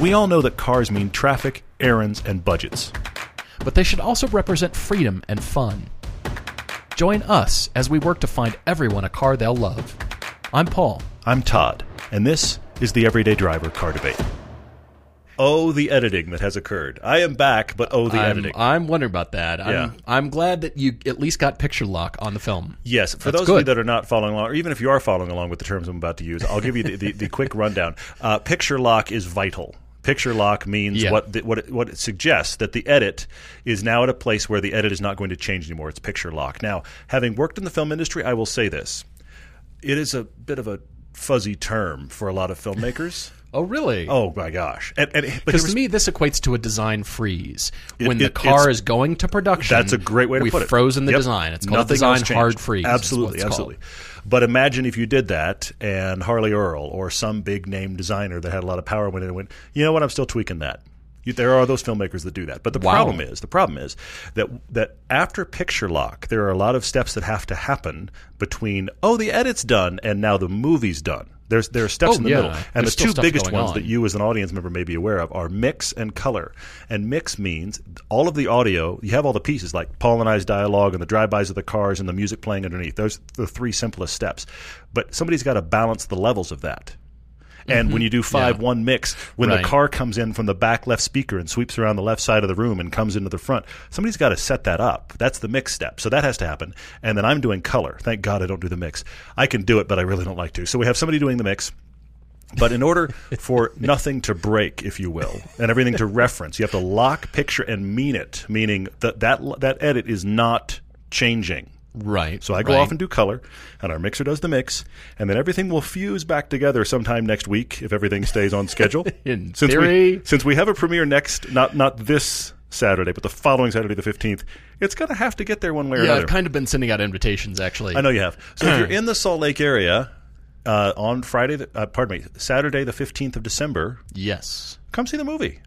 We all know that cars mean traffic, errands, and budgets. But they should also represent freedom and fun. Join us as we work to find everyone a car they'll love. I'm Paul. I'm Todd, and this is the Everyday Driver Car Debate. Oh, the editing that has occurred. I am back, but oh, the I'm, editing. I'm wondering about that. I'm, I'm glad that you at least got picture lock on the film. Yes, for That's those of you that are not following along, or even if you are following along with the terms I'm about to use, I'll give you the, the, the quick rundown. Uh, picture lock is vital. Picture lock means Yeah. what the, what it, what it suggests that the edit is now at a place where the edit is not going to change anymore. It's picture lock. Now, having worked in the film industry, I will say this: it is a bit of a fuzzy term for a lot of filmmakers. Oh, really? oh my gosh! And, and but Because to me, this equates to a design freeze. It- when the car is going to production, That's a great way to put it. we've frozen the Yep. design. It's called Nothing design hard freeze. what Absolutely, called. But imagine if you did that and Harley Earl or some big name designer that had a lot of power went in and went, you know what, I'm still tweaking that. You, there are those filmmakers that do that. But the Wow. problem is, the problem is that that after picture lock, there are a lot of steps that have to happen between oh the edit's done and now the movie's done. There's there are steps Oh, in the yeah. middle, and There's the two biggest ones on. that you as an audience member may be aware of are mix and color. And mix means all of the audio, you have all the pieces like Paul and I's dialogue and the drive-bys of the cars and the music playing underneath. Those are the three simplest steps. But somebody's got to balance the levels of that. And when you do five Mm-hmm. Yeah. one mix, when Right. the car comes in from the back left speaker and sweeps around the left side of the room and comes into the front, somebody's got to set that up. That's the mix step. So that has to happen. And then I'm doing color. Thank God I don't do the mix. I can do it, but I really don't like to. So we have somebody doing the mix. But in order for nothing to break, if you will, and everything to reference, you have to lock, picture, and mean it. Meaning that that that edit is not changing. Right. So I go right. off and do color, and our mixer does the mix, and then everything will fuse back together sometime next week if everything stays on schedule. In since theory. we since we have a premiere next, not not this Saturday, but the following Saturday, the fifteenth, it's going to have to get there one way or Yeah, another. I've kind of been sending out invitations actually. I know you have. So if you're in the Salt Lake area uh, on Friday, the, uh, pardon me, Saturday the fifteenth of December, Yes. come see the movie.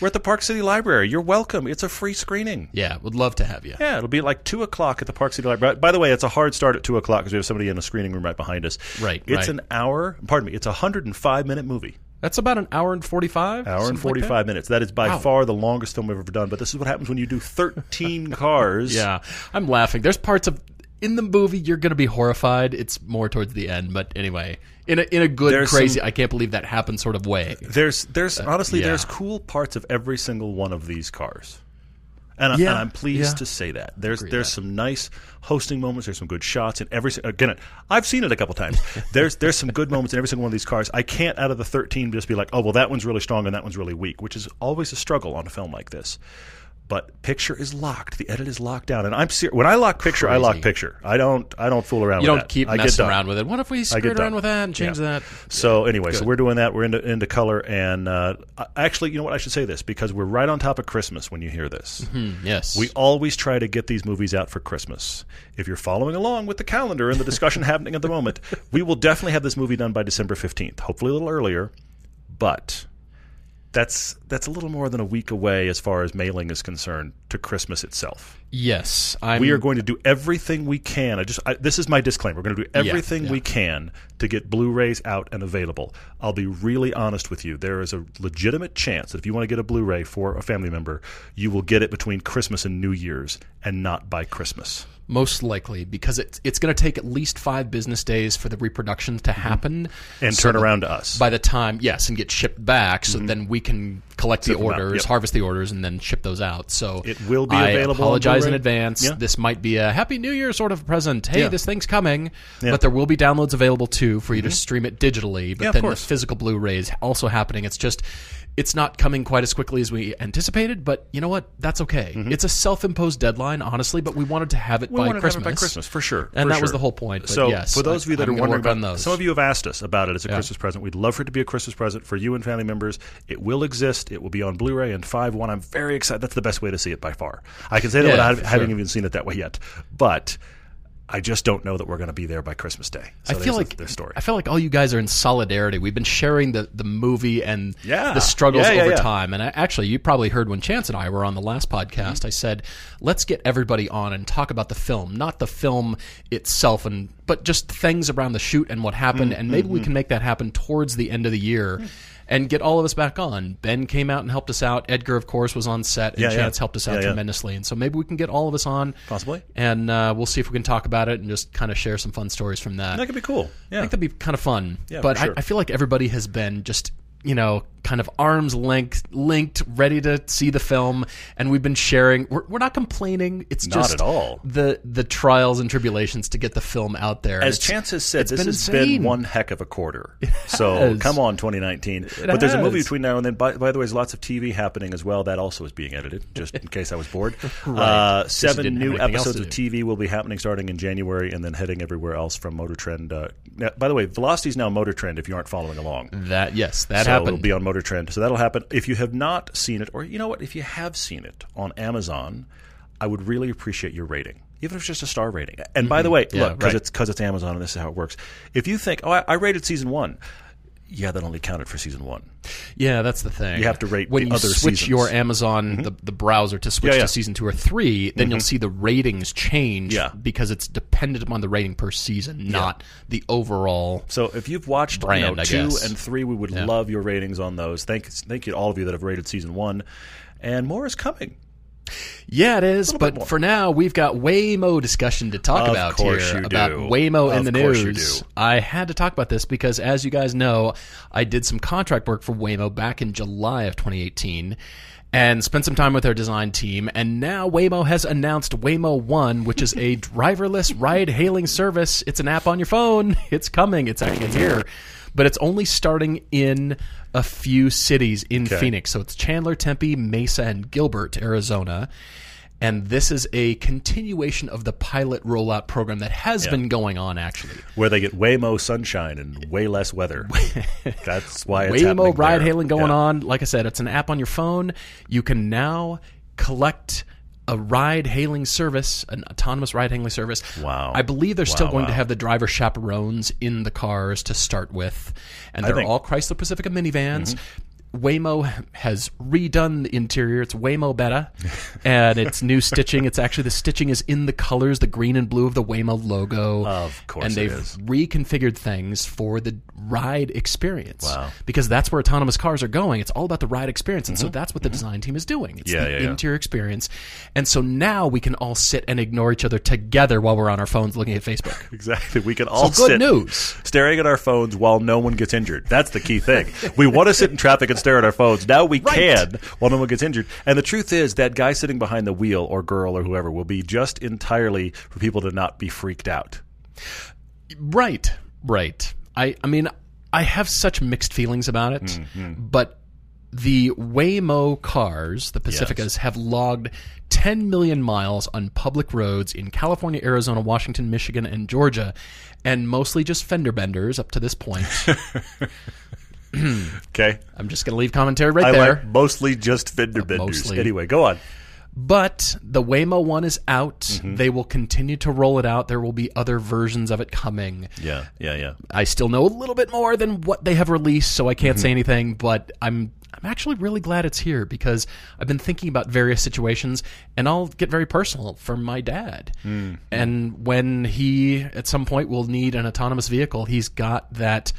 We're at the Park City Library. You're welcome. It's a free screening. Yeah, would love to have you. Yeah, it'll be like two o'clock at the Park City Library. By the way, it's a hard start at two o'clock because we have somebody in a screening room right behind us. Right, It's right. an hour. Pardon me. It's a hundred and five minute movie. That's about an hour and forty-five. Hour and something like that? minutes. That is by Wow. far the longest film we've ever done. But this is what happens when you do thirteen cars. Yeah, I'm laughing. There's parts of in the movie you're going to be horrified. It's more towards the end, but anyway, in a in a good There's crazy, some- I can't believe that happened sort of way. There's there's honestly Uh, yeah. there's cool parts of every single one of these cars. And, I, Yeah, and I'm pleased yeah. to say that there's there's that. some nice hosting moments. There's some good shots in every. Again, I've seen it a couple times. There's there's some good moments in every single one of these cars. I can't out of the 13 just be like, oh well, that one's really strong and that one's really weak, which is always a struggle on a film like this. But picture is locked. The edit is locked down, and I'm ser- when I lock picture, I lock picture. I don't I don't fool around. You with don't that. keep I messing around with it. What if we screwed around with that and change Yeah. that? So anyway, so we're doing that. We're into into color, and uh, actually, you know what? I should say this because we're right on top of Christmas when you hear this. Hmm, yes. We always try to get these movies out for Christmas. If you're following along with the calendar and the discussion happening at the moment, we will definitely have this movie done by December 15th, hopefully a little earlier. But that's that's a little more than a week away as far as mailing is concerned to Christmas itself. yes. I'm, We are going to do everything we can. I just I, this is my disclaimer. We're going to do everything yeah. we can to get Blu-rays out and available. I'll be really honest with you. There is a legitimate chance that if you want to get a Blu-ray for a family member, you will get it between Christmas and New Year's and not by Christmas. Most likely because it's it's going to take at least five business days for the reproduction to happen Mm-hmm. And So turn around to us. by the time yes and get shipped back so then we can collect the orders yep. harvest the orders and then ship those out so It will be I available apologize in advance Yeah. this might be a happy new year sort of present hey Yeah. this thing's coming Yeah. but there will be downloads available too for you to stream it digitally but then the physical blu-rays also happening it's just it's not coming quite as quickly as we anticipated, but you know what? That's okay. It's a self-imposed deadline, honestly, but we wanted to have it Mm-hmm. we by wanted Christmas. to have it by Christmas for sure. And for that was the whole point, but so yes, for those of you that I'm are wondering about, those. some of you have asked us about it as a Christmas present. We'd love for it to be a Christmas present for you and family members. It will exist. It will be on Blu-ray and five one. I'm very excited. That's the best way to see it by far. I can say that Yeah, without having sure. even seen it that way yet, but. I just don't know that we're going to be there by Christmas Day. So I feel like their story. I feel like all you guys are in solidarity. We've been sharing the, the movie and Yeah. the struggles Yeah, yeah, over time. And I, actually, you probably heard when Chance and I were on the last podcast. Mm-hmm. I said, let's get everybody on and talk about the film, not the film itself, and but just things around the shoot and what happened. And maybe we Mm-hmm. can make that happen towards the end of the year. And get all of us back on. Ben came out and helped us out. Edgar, of course, was on set, and Yeah, yeah. Chance helped us out Yeah, yeah. tremendously. And so maybe we can get all of us on, Possibly. and uh, we'll see if we can talk about it and just kind of share some fun stories from that. That could be cool. Yeah, I think that'd be kind of fun. Yeah, but sure. I, I feel like everybody has been just you know kind of arms length linked, ready to see the film, and we've been sharing. We're, we're not complaining. It's Not just at all. the the trials and tribulations to get the film out there. As Chance has said, this been has insane. been one heck of a quarter. So come on, 2019. but there's a movie between now and then. By, by the way, there's lots of TV happening as well. That also is being edited, just in case I was bored. uh, seven new episodes of TV will be happening starting in January and then heading everywhere else from Motor Trend. Uh, now, by the way, Velocity is now Motor Trend if you aren't following along. that yes, that so happened. it'll be on Motor Trend. So that'll happen. If you have not seen it, or you know what, if you have seen it on Amazon, I would really appreciate your rating, even if it's just a star rating. And by the way, Mm-hmm. Yeah, look, because right. it's because it's Amazon and this is how it works. If you think, oh, I, I rated season one. Yeah, that only counted for season one. Yeah, that's the thing. You have to rate when you other switch seasons. your Amazon mm-hmm. the, the browser to switch Yeah, yeah. to season two or 3 then you'll mm-hmm. see the ratings change Yeah. because it's dependent upon the rating per season, not the overall. So if you've watched you know, two and three, we would love your ratings on those. Thank, thank you to all of you that have rated season one, and more is coming. Yeah, it is. But for now, we've got Waymo discussion to talk Of about here about do. Waymo in the news. I had to talk about this because, as you guys know, I did some contract work for Waymo back in July of 2018. And spent some time with their design team, and now Waymo has announced Waymo One, which is a driverless ride-hailing service. It's an app on your phone. It's coming. It's actually here, but it's only starting in a few cities in Phoenix. So it's Chandler, Tempe, Mesa, and Gilbert, Arizona. And this is a continuation of the pilot rollout program that has been going on, actually. Where they get way more sunshine and way less weather. That's why it's way more ride hailing going Yeah. on. Like I said, it's an app on your phone. You can now collect a ride hailing service, an autonomous ride hailing service. Wow. I believe they're still Wow, going to have the driver chaperones in the cars to start with. And they're think- Mm-hmm. all Chrysler Pacifica minivans. Waymo has redone the interior. It's Waymo Beta, and it's new stitching. It's actually the stitching is in the colors, the green and blue of the Waymo logo. Of course and they've is. reconfigured things for the ride experience. Wow. Because that's where autonomous cars are going. It's all about the ride experience. And so that's what the design team is doing. It's Mm-hmm. Yeah, the yeah, yeah. interior experience. And so now we can all sit and ignore each other together while we're on our phones looking at Facebook. Exactly. We can all So good sit news. staring at our phones while no one gets injured. That's the key thing. we want to sit in traffic and stare at our phones. Now we Right. can while no one gets injured. And the truth is that guy sitting behind the wheel or girl or whoever will be just entirely for people to not be freaked out. Right. Right. I, I mean, I have such mixed feelings about it, Mm-hmm. but the Waymo cars, the Pacificas, have logged 10 million miles on public roads in California, Arizona, Washington, Michigan, and Georgia, and mostly just fender benders up to this point. Okay? I'm just going to leave commentary right I there. like mostly just fender benders. mostly. Anyway, go on. But the Waymo one is out. Mm-hmm. They will continue to roll it out. There will be other versions of it coming. Yeah, yeah, yeah. I still know a little bit more than what they have released, so I can't Mm-hmm. say anything. But I'm I'm actually really glad it's here because I've been thinking about various situations, and I'll get very personal for my dad. Mm-hmm. And when he at some point will need an autonomous vehicle, he's got that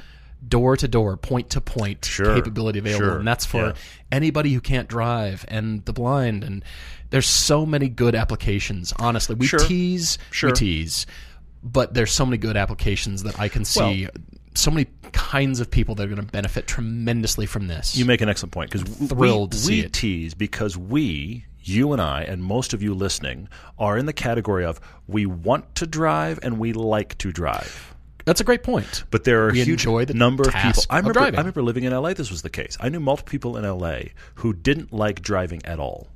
door to door, point to point Sure, capability available, sure, and that's for yeah. anybody who can't drive and the blind and. There's so many good applications. Honestly, we Sure, tease, we tease, but there's so many good applications that I can see so many kinds of people that are going to benefit tremendously from this. You make an excellent point because Thrilled we, to see we it. tease because we, you and I, and most of you listening, are in the category of we want to drive and we like to drive. That's a great point. But there are a huge number of people. I of remember, driving. I remember living in LA. This was the case. I knew multiple people in LA who didn't like driving at all.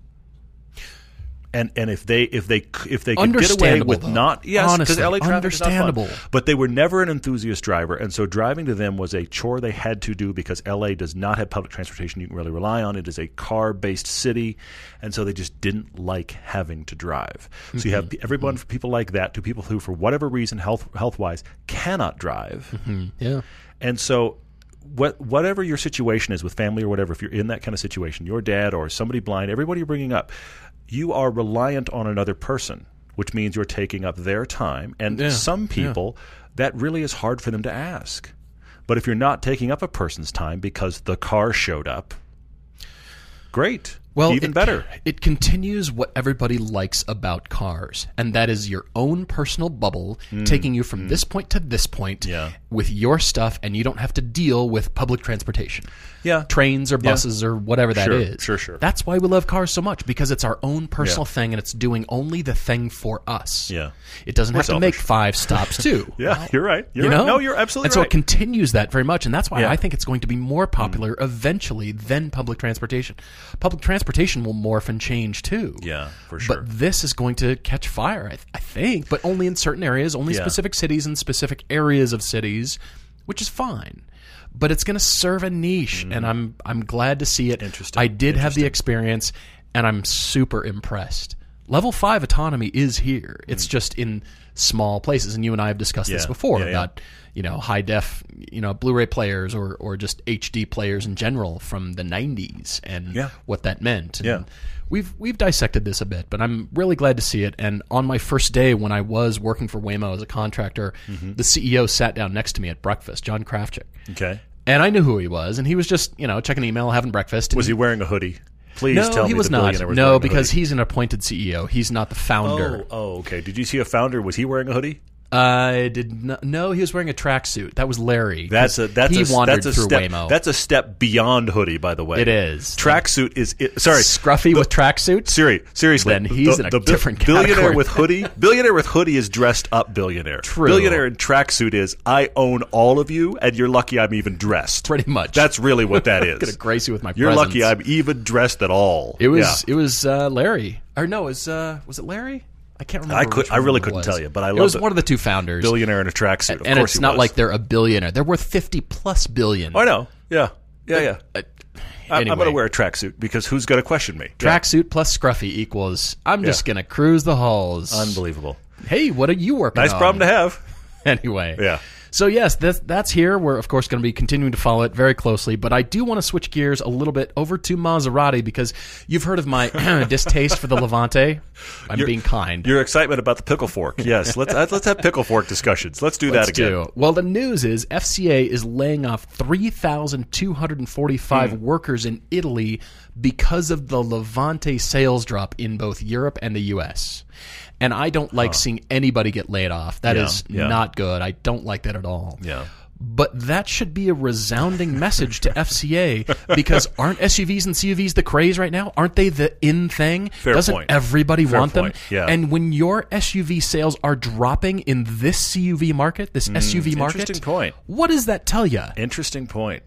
And and if they if they if they could get away with though. not yes because LA traffic is not fun. understandable. but they were never an enthusiast driver, and so driving to them was a chore they had to do because LA does not have public transportation you can really rely on. It is a car based city, and so they just didn't like having to drive. So you have Mm-hmm. everyone from people like that to people who, for whatever reason, health health wise, cannot drive. Yeah. And so, what, whatever your situation is with family or whatever, if you're in that kind of situation, your dad or somebody blind, everybody you're bringing up, you are reliant on another person, which means you're taking up their time. And Yeah, some people, that really is hard for them to ask. But if you're not taking up a person's time because the car showed up, great. Well, even it, better. It continues what everybody likes about cars, and that is your own personal bubble taking you from this point to this point Mm. Yeah. with your stuff, and you don't have to deal with public transportation. Yeah. Trains or buses or whatever that Sure, is. sure, sure. That's why we love cars so much because it's our own personal Yeah. thing and it's doing only the thing for us. Yeah. It doesn't We're have to make five stops too. Yeah, you're right. You're you right. know? No, you're absolutely and so right. it continues that very much, and that's why Yeah. Mm. I think it's going to be more popular eventually than public transportation. Public transportation will morph and change too. Yeah, for sure. But this is going to catch fire, I, th- I think, but only in certain areas, only Yeah. specific cities and specific areas of cities, which is fine. But it's going to serve a niche, and I'm I'm glad to see it. Mm. Interesting. I did have the experience, and I'm super impressed. Level five autonomy is here. It's just in small places, and you and I have discussed this Mm. Yeah. before Yeah, yeah. about you know high def, you know Blu-ray players or or just HD players in general from the '90s and Yeah. what that meant. And Yeah. We've we've dissected this a bit, but I'm really glad to see it. And on my first day when I was working for Waymo as a contractor, Mm-hmm. the CEO sat down next to me at breakfast, John Krafcik, okay. And I knew who he was, and he was just you know checking email, having breakfast. And Was he wearing a hoodie? Please No, tell he me was not. was No, because he's an appointed CEO. He's not the founder. Oh, oh, okay. Did you see a founder? Was he wearing a hoodie? I did not. No, he was wearing a tracksuit. That was Larry. That's a that's he a wandered that's a through step. Waymo. That's a step beyond hoodie, by the way. It is. Tracksuit is it, sorry. Scruffy with tracksuit. Siri, seriously, Then he's the, in a the different billionaire category. with hoodie. Billionaire with hoodie is dressed up billionaire. True. Billionaire in tracksuit is I own all of you, and you're lucky I'm even dressed. Pretty much. That's really what that is. gonna grace you with my You're presence. lucky I'm even dressed at all. It was Yeah. it was uh, Larry or no, it was uh, was it Larry? I can't remember. I could- I really couldn't was. tell you, but I it was it. one of the two founders. billionaire in a tracksuit. Of and it's not was. like they're a billionaire. They're worth fifty plus billion. Oh, I know. Yeah, yeah, yeah. Uh, I- anyway, I'm going to wear a tracksuit because who's going to question me? Yeah. tracksuit plus scruffy equals. I'm just Yeah. gonna cruise the halls. Unbelievable. hey, what are you working on? Nice on? problem to have. anyway. Yeah. So yes, that's that's here. We're of course going to be continuing to follow it very closely, but I do want to switch gears a little bit over to Maserati because you've heard of my distaste for the Levante. I'm being kind. Your excitement about the pickle fork. Yes, let's let's have pickle fork discussions. Let's do Let's that again. do. Well, the news is FCA is laying off 3,245 Hmm. workers in Italy because of the Levante sales drop in both Europe and the U.S. And I don't like seeing anybody get laid off. That Yeah, is yeah. not good. I don't like that at all. Yeah. But that should be a resounding message to FCA because aren't SUVs and CUVs the craze right now? Aren't they the in thing? Fair Doesn't point. everybody Fair want point, them? yeah. And when your SUV sales are dropping in this CUV market, this mm, SUV market, interesting point. What does that tell you? Interesting point.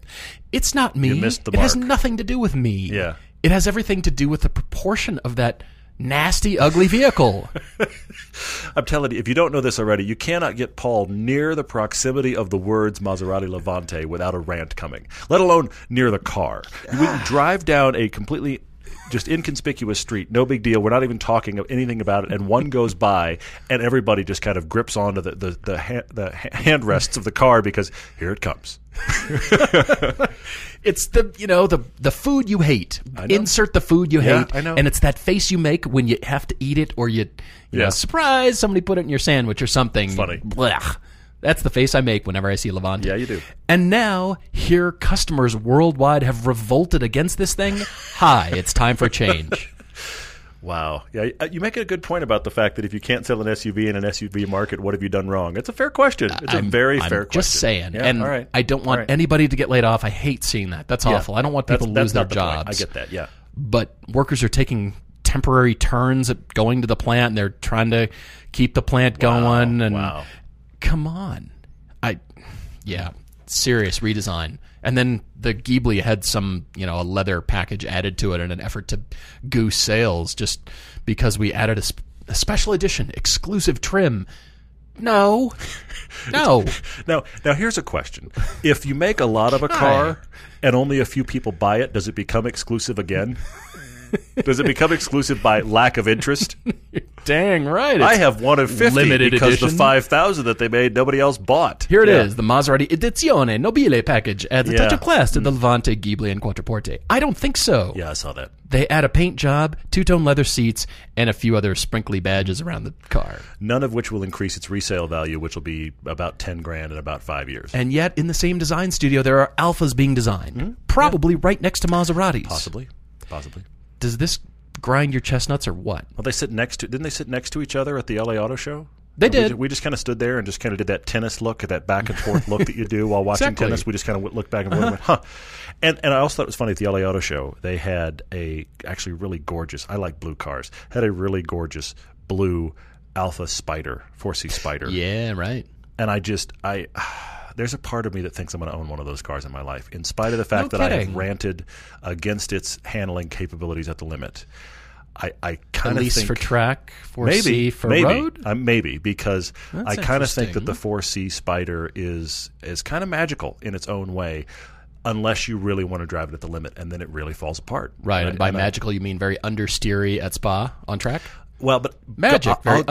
It's not me. You missed the mark. it has nothing to do with me. Yeah. It has everything to do with the proportion of that nasty, ugly vehicle. I'm telling you, if you don't know this already, you cannot get Paul near the proximity of the words Maserati Levante without a rant coming, let alone near the car. We can ah. drive down a completely just inconspicuous street, no big deal. We're not even talking of anything about it, and one goes by, and everybody just kind of grips onto the the the, ha- the handrests of the car because here it comes. It's the you know the the food you hate. Insert the food you Yeah, hate, I know. and it's that face you make when you have to eat it, or you, you know, Yeah. surprise somebody put it in your sandwich or something. Funny. Blech. That's the face I make whenever I see Levante. Yeah, you do. And now here, customers worldwide have revolted against this thing. Hi, it's time for change. Wow. Yeah, uh, you make a good point about the fact that if you can't sell an SUV in an SUV market, what have you done wrong? It's a fair question. It's a I'm- very I'm fair question. Just saying, Yeah, and all right. I don't want right. anybody to get laid off. I hate seeing that. That's Yeah. awful. I don't want That's- people to lose that's their the point. jobs. I get that. Yeah. but workers are taking temporary turns at going to the plant and they're trying to keep the plant going and wow. come on i yeah serious redesign and then the Ghibli had some you know a leather package added to it in an effort to goose sales just because we added a, sp- a special edition exclusive trim. No. No. Now, now here's a question: If you make a lot of a car and only a few people buy it, does it become exclusive again? Does it become exclusive by lack of interest? Dang right. I have one of 50 Limited because edition. the 5,000 that they made, nobody else bought. Here it Yeah. is. The Maserati Edizione Nobile package adds a touch Yeah. Mm. of class to the Levante, Ghibli, and Quattroporte. I don't think so. Yeah, I saw that. They add a paint job, two-tone leather seats, and a few other sprinkly badges around the car. None of which will increase its resale value, which will be about 10 grand in about five years. And yet, in the same design studio, there are Alfas being designed, probably right next to Maseratis. Possibly. Possibly. Does this grind your chestnuts or what? Well, they sit next to. Didn't they sit next to each other at the LA Auto Show? They We did. ju- We just, kind of stood there and just kind of did that tennis look, that back and forth look that you do while watching Exactly. tennis. We just kind of looked back and forth and went, huh. And and I also thought it was funny at the LA Auto Show. They had a actually really gorgeous. I like blue cars. Had a really gorgeous blue Alfa Spider, 4C Spider. Yeah, right. and I just I there's a part of me that thinks I'm going to own one of those cars in my life, in spite of the fact No that I have ranted against its handling capabilities at the limit. I, I kind of think for track, for maybe C, for maybe road. uh, maybe because That's I kind of think that the 4C Spider is is kind of magical in its own way. Unless you really want to drive it at the limit, and then it really falls apart. Right, and by I- magical you mean very understeery at Spa on track. Well, but Magic, I'll- very I'll-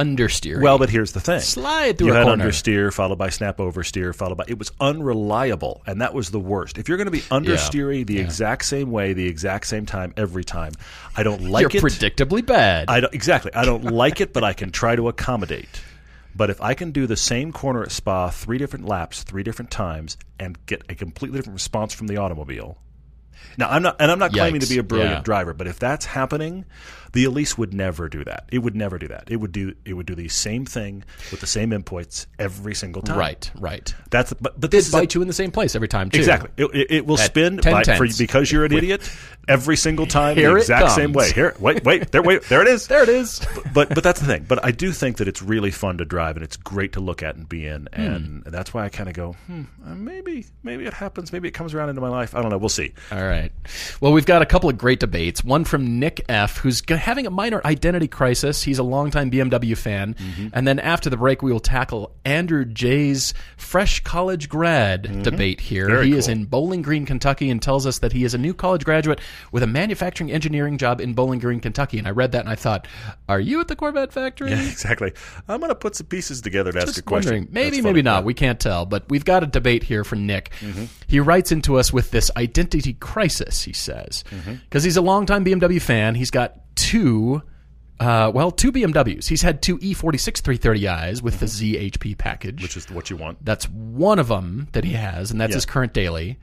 Well, but here's the thing: Slide through you a had corner. understeer followed by snap oversteer followed by it was unreliable, and that was the worst. If you're going to be understeering the exact same way, the exact same time every time, I don't like You're it. predictably bad. I don't, exactly. I don't like it, but I can try to accommodate. But if I can do the same corner at Spa three different laps, three different times, and get a completely different response from the automobile. Now I'm not, and I'm not claiming to be a brilliant Yeah. driver, but if that's happening, the Elise would never do that. It would never do that. It would do, it would do the same thing with the same inputs every single time. right, right. That's, but, but this is a- Bite you in the same place every time too. Exactly. It, it, it will At spin 10 by, for, because you're an idiot every single time Here the exact same way. Here, wait, wait, there, wait, there it is. There it is. But but that's the thing. But I do think that it's really fun to drive and it's great to look at and be in, Hmm. and that's why I kind of go, hmm, uh, maybe maybe it happens, maybe it comes around into my life. I don't know. We'll see. All right. Well, we've got a couple of great debates. One from Nick F, who's having a minor identity crisis. He's a longtime BMW fan. Mm-hmm. And then after the break, we will tackle Andrew J's fresh college grad debate here. Mm-hmm. Very he is in Bowling Green, Kentucky, and tells us that he is a new college graduate with a manufacturing engineering job in Bowling Green, Kentucky. And I read that and I thought, are you at the Corvette factory? Yeah, exactly. I'm going to put some pieces together to ask a Just question. wondering, maybe, That's maybe funny. not. We can't tell, but we've got a debate here from Nick. Mm-hmm. He writes into us with this identity crisis. He says Mm-hmm. because he's a longtime BMW fan. He's got two. Uh, well, two BMWs. He's had two E E46 330i's with the ZHP package. Mm-hmm. Which is what you want. That's one of them that he has, and that's Yeah. his current daily,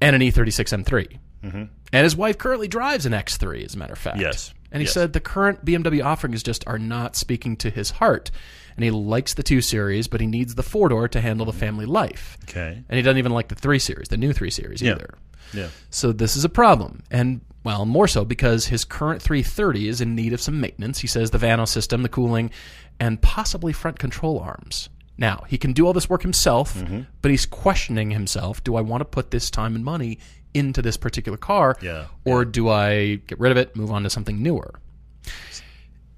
and an E E36 M3. Mm-hmm. And his wife currently drives an X3, as a matter of fact. Yes. And he Yes. said the current BMW offerings just are not speaking to his heart. And he likes the 2 Series, but he needs the 4 door to handle the family life. Okay. And he doesn't even like the 3 Series, the new 3 Series Yeah. either. Yeah. So this is a problem. And, well, more so because his current 330 is in need of some maintenance. He says the Vanos system, the cooling, and possibly front control arms. Now, he can do all this work himself, Mm-hmm. but he's questioning himself do I want to put this time and money into this particular car? Yeah, Or do I get rid of it, move on to something newer?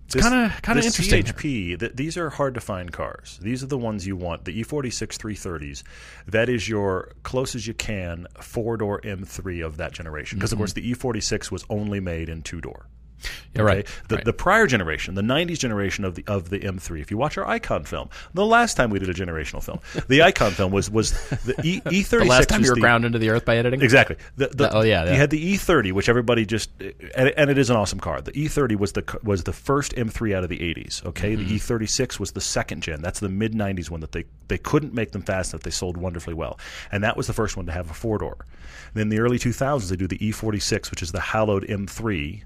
It's kind of kind of interesting. ZHP, th- these are hard to find cars. These are the ones you want. The E E46 330s, that is your close as you can four door M3 of that generation. Because, of mm-hmm. course, the E46 was only made in two door. Yeah, right. The, right. the prior generation, the '90s generation of the of the M3. If you watch our Icon film, the last time we did a generational film, the Icon film was was the E E36. the last time you were the, ground into the earth by editing? Exactly. The, the, Oh, yeah, You had the E30, which everybody just and, and it is an awesome car. The E30 was the was the first M3 out of the 80s. Okay, Mm-hmm. the E36 was the second gen. That's the mid 90s one that they they couldn't make them fast enough. That they sold wonderfully well, and that was the first one to have a four door. Then in the early 2000s, they do the E46, which is the hallowed M3.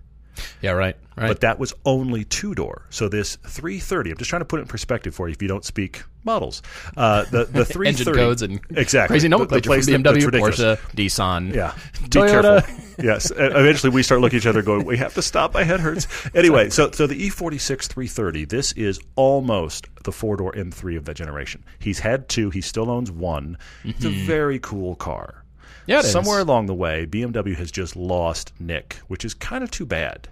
Yeah, right. Right. But that was only two door. So this 330, I'm just trying to put it in perspective for you if you don't speak models. Uh, the the 330 Engine codes and exactly crazy The- the nomenclature place from BMW. Porsche, Nissan. Yeah. Be Toyota. careful. yes. Eventually we start looking at each other going, we have to stop. My head hurts. Anyway, so so the E E46 330, this is almost the four door M3 of that generation. He's had two. He still owns one. It's a very cool car. Yeah, it is. Somewhere along the way, BMW has just lost Nick, which is kind of too bad.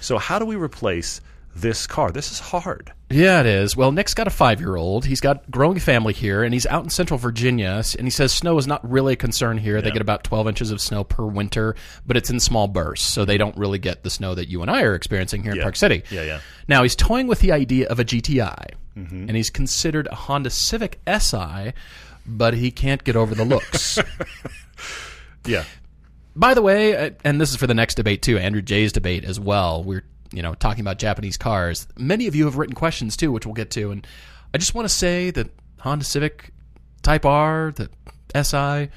So how do we replace this car. This is hard. Yeah, it is. Well, Nick's got a five year old. He's got growing family here, and he's out in central Virginia. And he says snow is not really a concern here. They get about 12 inches of snow per winter, but it's in small bursts. So they don't really get the snow that you and I are experiencing here in Park City. Yeah, yeah. Now, he's toying with the idea of a GTI, mm-hmm. and he's considered a Honda Civic SI, but he can't get over the looks. Yeah. By the way, uh, and this is for the next debate too, Andrew J's debate as well. We're you know talking about Japanese cars. Many of you have written questions too, which we'll get to, and I just want to say that Honda Civic Type R, the SI,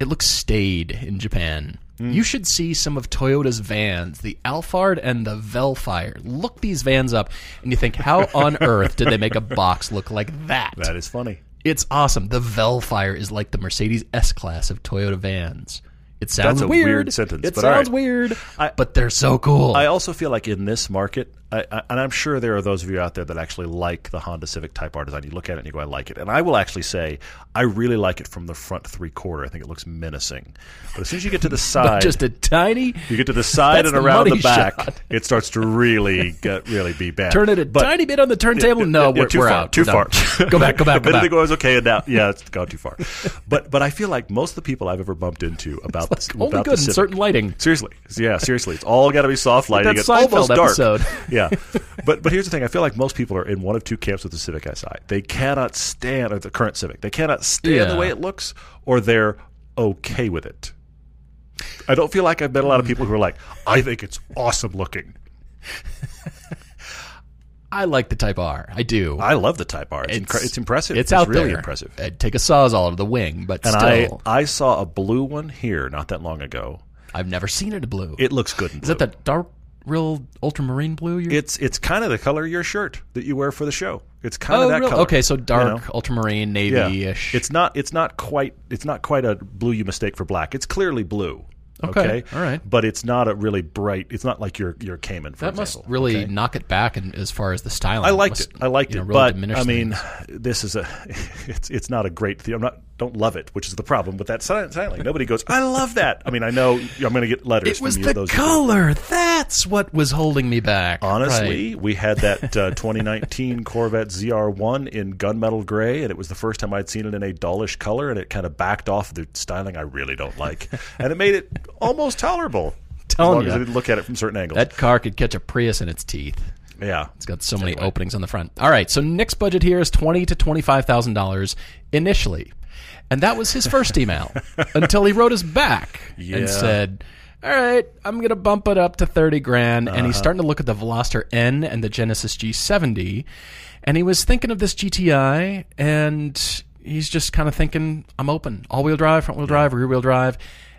it looks staid in Japan. You should see some of Toyota's vans, the Alphard and the Vellfire. Look these vans up, and you think, how on earth did they make a box look like that? That is funny. It's awesome. The Vellfire is like the Mercedes S class of Toyota vans. It sounds That's a weird. weird sentence, It but sounds right. weird, I- but they're so cool. I also feel like in this market, I, I, and I'm sure there are those of you out there that actually like the Honda Civic Type R design. You look at it and you go, I like it. And I will actually say, I really like it from the front three quarter. I think it looks menacing. But as soon as you get to the side, just a tiny. you get to the side and the around the back, shot. it starts to really get, really be bad. Turn it a But- tiny bit on the turntable. Yeah, no, yeah, we're, too we're far, out. Too We're far. go back. Go back. Go back. it was okay, and now yeah, it's gone too far. But but I feel like most of the people I've ever bumped into about this, Only about good the in certain lighting. Seriously, yeah, seriously, it's all got to be soft lighting. It's almost dark. episode. yeah, but but here's the thing: I feel like most people are in one of two camps with the Civic Si. They cannot stand or the current Civic. They cannot stand the way it looks, or they're okay with it. I don't feel like I've met a lot of people who are like, I think it's awesome looking. I like the Type R. I do. I love the Type R. It's, incre- it's impressive. It's, out really there. impressive. I'd take a sawzall out of the wing, but And still, I I saw a blue one here not that long ago. I've never seen it in blue. It looks good in Is blue. that the dark, real ultramarine blue? You're It's it's kind of the color of your shirt that you wear for the show. It's kind oh, of that color. okay. So you dark, know? ultramarine, navy-ish. It's not it's not quite it's not quite a blue you mistake for black. It's clearly blue. Okay, Okay. all right. But it's not a really bright. It's not like your your Cayman. For that must really okay? knock it back in, as far as the styling. I liked Must, it. I liked you know, it, really but I mean, things. this is a it's it's not a great thing. I'm not don't love it, which is the problem with that silent styling. Nobody goes, I love that. I mean, I know I'm going to get letters. it was from you, the those color. That's what was holding me back. Honestly, Right. we had that uh, 2019 Corvette ZR1 in gunmetal gray, and it was the first time I'd seen it in a dullish color, and it kind of backed off the styling I really don't like, and it made it almost tolerable. Telling as long ya. as I didn't look at it from certain angles. that car could catch a Prius in its teeth. yeah, It's got so many openings on the front. All right, so Nick's budget here is twenty to twenty five thousand dollars initially, and that was his first email until he wrote us back Yeah. and said, "All right, I'm gonna bump it up to thirty grand." And Uh-huh. he's starting to look at the Veloster N and the Genesis G70, and he was thinking of this GTI, and he's just kind of thinking, "I'm open, all wheel drive, front wheel drive, rear wheel drive."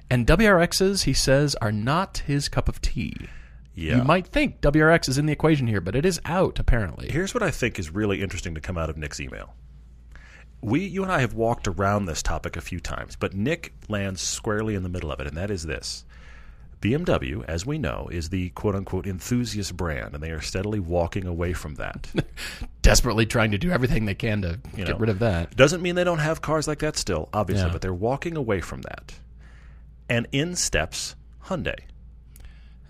And WRXs, he says, are not his cup of tea. yeah. You might think WRX is in the equation here, but it is out apparently. Here's what I think is really interesting to come out of Nick's email. We, you and I have walked around this topic a few times, but Nick lands squarely in the middle of it, and that is this. BMW, as we know, is the quote unquote enthusiast brand, and they are steadily walking away from that. Desperately trying to do everything they can to get know. rid of that. Doesn't mean they don't have cars like that still, obviously, Yeah. but they're walking away from that. And in steps Hyundai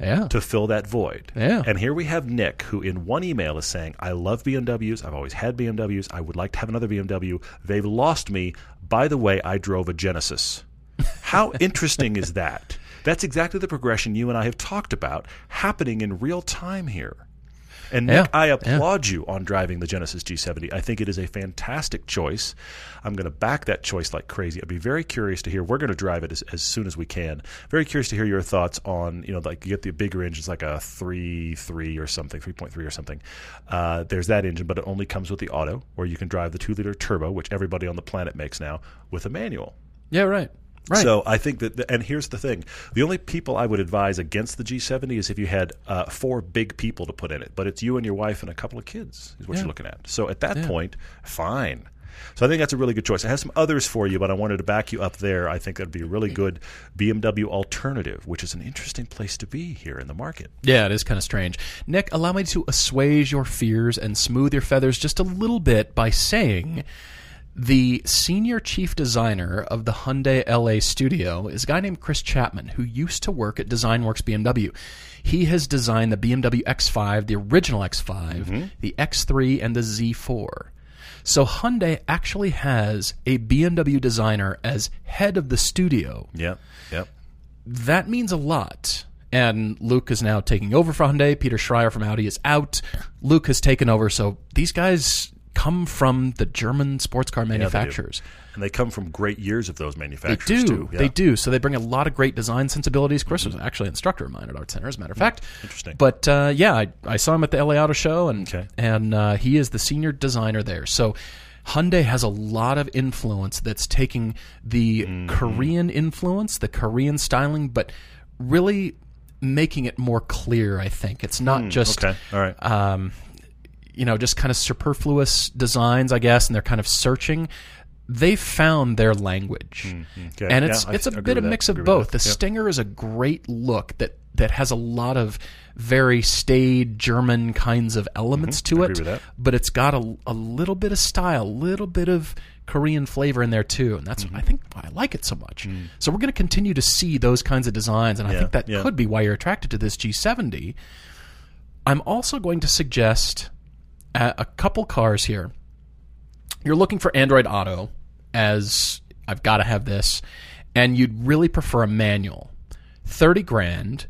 Yeah. to fill that void. Yeah. And here we have Nick, who in one email is saying, I love BMWs. I've always had BMWs. I would like to have another BMW. They've lost me. By the way, I drove a Genesis. How interesting is that? That's exactly the progression you and I have talked about happening in real time here. And Nick, Yeah, I yeah. applaud you on driving the Genesis G70. I think it is a fantastic choice. I'm going to back that choice like crazy. I'd be very curious to hear. We're going to drive it as, as soon as we can. Very curious to hear your thoughts on, you know, like you get the bigger engine, it's like a 3.3 or something, 3.3 or something. Uh, there's that engine, but it only comes with the auto, or you can drive the two liter turbo, which everybody on the planet makes now, with a manual. Yeah, right. Right. So I think that, and here's the thing: the only people I would advise against the G70 is if you had uh, four big people to put in it, but it's you and your wife and a couple of kids is what Yeah. you're looking at. So at that Yeah. point, fine. So I think that's a really good choice. I have some others for you, but I wanted to back you up there. I think that'd be a really good BMW alternative, which is an interesting place to be here in the market. yeah, it is kind of strange. Nick, allow me to assuage your fears and smooth your feathers just a little bit by saying The senior chief designer of the Hyundai LA studio is a guy named Chris Chapman, who used to work at DesignWorks BMW. He has designed the BMW X5, the original X5, mm-hmm. the X3, and the Z4. So Hyundai actually has a BMW designer as head of the studio. Yep. Yep. That means a lot. And Luc is now taking over for Hyundai. Peter Schreyer from Audi is out. Luc has taken over. So these guys come from the German sports car manufacturers. And they come from great years of those manufacturers. They do. too. Yeah. They do. So they bring a lot of great design sensibilities. Chris was actually an instructor of mine at Art Center, as a matter of fact. Interesting. But uh, yeah, I, I saw him at the LA Auto Show, and Okay. and uh, he is the senior designer there. So Hyundai has a lot of influence that's taking the Mm-hmm. Korean influence, the Korean styling, but really making it more clear. I think it's not just Hmm, Okay. All right. um, you know, just kind of superfluous designs, I guess, and they're kind of searching. They found their language, okay. and it's Yeah, it's a bit of mix of both. The. Stinger is a great look that that has a lot of very staid German kinds of elements to Mm-hmm. Agree it, but it's got a, a little bit of style, a little bit of Korean flavor in there too, and that's Mm-hmm. I think why I like it so much. So we're going to continue to see those kinds of designs, and I Mm. Think that yeah. could be why you're attracted to this G70. I'm also going to suggest a, a couple cars here. You're looking for Android Auto as I've got to have this, and you'd really prefer a manual. 30 grand.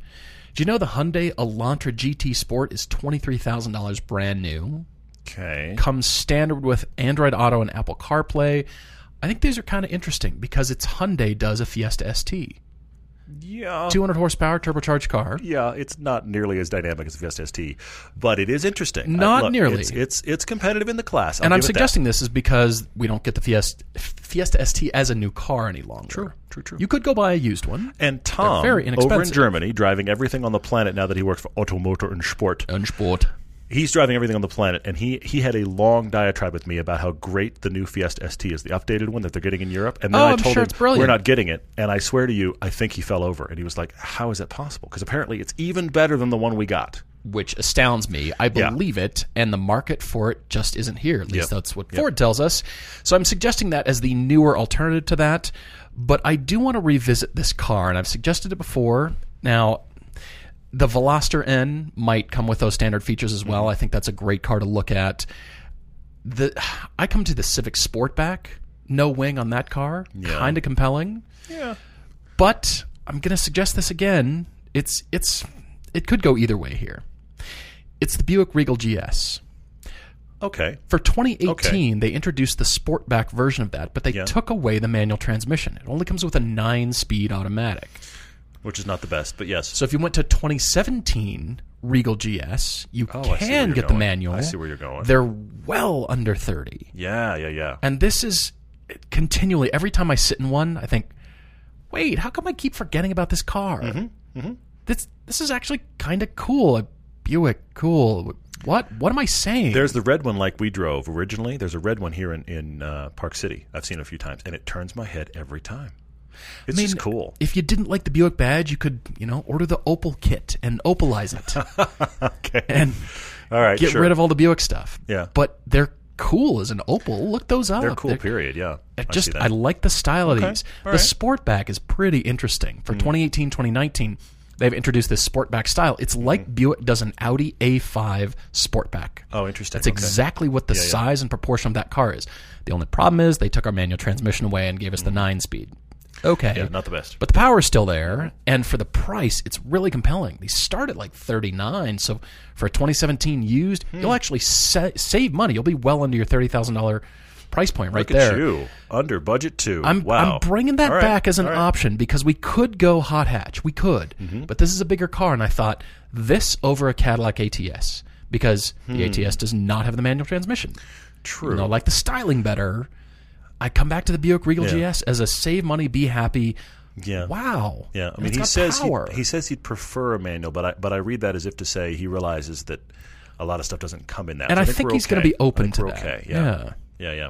Do you know the Hyundai Elantra GT Sport is $23,000 brand new? Okay. Comes standard with Android Auto and Apple CarPlay. I think these are kind of interesting because it's Hyundai does a Fiesta ST. Yeah. 200 horsepower turbocharged car. Yeah, it's not nearly as dynamic as the Fiesta ST, but it is interesting. Not I- look, nearly. It's, it's it's competitive in the class, I'll and I'm it that. suggesting this is because we don't get the Fiesta, Fiesta ST as a new car any longer. True, true, true. You could go buy a used one. And Tom, very over in. Germany, driving everything on the planet now that he works for Auto Motor und Sport, Unsport. He's driving everything on the planet, and he he had a long diatribe with me about how great the new Fiesta ST is, the updated one that they're getting in Europe. And then Oh, I I'm told sure him it's brilliant. we're not getting it, and I swear to you, I think he fell over, and he was like, "How is that possible?" Because apparently it's even better than the one we got. Which astounds me. I Yeah. believe it, and the market for it just isn't here. At least Yep. that's what Ford tells us. So I'm suggesting that as the newer alternative to that. But I do want to revisit this car, and I've suggested it before. Now, the Veloster N might come with those standard features as Mm-hmm. well. I think that's a great car to look at. The I come to the Civic Sportback, no wing on that car, Yeah. kind of compelling. Yeah. But I'm going to suggest this again. It's it's it could go either way here. It's the Buick Regal GS. Okay. For 2018, they introduced the Sportback version of that, but they Yeah. took away the manual transmission. It only comes with a 9-speed automatic. Which is not the best, but yes. So if you went to 2017 Regal GS, you Oh, I see where can get the manual. I see where you're going. They're well under 30. yeah, yeah, yeah. And this is continually every time I sit in one, I think, wait, how come I keep forgetting about this car? Mm-hmm, This this is actually kind of cool. A Buick, cool. What what am I saying? There's the red one like we drove originally. There's a red one here in, in uh, Park City. I've seen it a few times, and it turns my head every time. It's I mean, just cool. If you didn't like the Buick badge, you could you know order the Opel kit and Opalize it Okay. and All right, get sure. rid of all the Buick stuff. Yeah. but they're cool as an Opel. Look those up. They're cool, period. Yeah. I just. I like the style of Okay, these. all The right. Sportback is pretty interesting. Mm. For 2018, 2019, they've introduced this Sportback style. It's like Buick does an Audi A5 Sportback. Mm-hmm. Oh, interesting. That's Okay. exactly what the yeah. size and proportion of that car is. The only problem is they took our manual transmission away and gave us the nine speed. Okay. Yeah, not the best. But the power is still there, and for the price, it's really compelling. They start at like thirty nine, so for a twenty seventeen used, Hmm. you'll actually sa- save money. You'll be well under your thirty thousand dollar price point right Look there. you. Under budget too. I'm, wow. I'm bringing that right, back as an right. Mm-hmm. option because we could go hot hatch. We could. But this is a bigger car, and I thought this over a Cadillac ATS because the ATS does not have the manual transmission. Hmm. True. You know, like the styling better. I come back to the Buick Regal Yeah. GS as a save money, be happy. Yeah. Wow. Yeah, I mean, he says he, he says he'd prefer a manual, but I but I read that as if to say he realizes that a lot of stuff doesn't come in that. And So I think, think he's gonna be open I think to that. Okay, yeah. Yeah. yeah, yeah,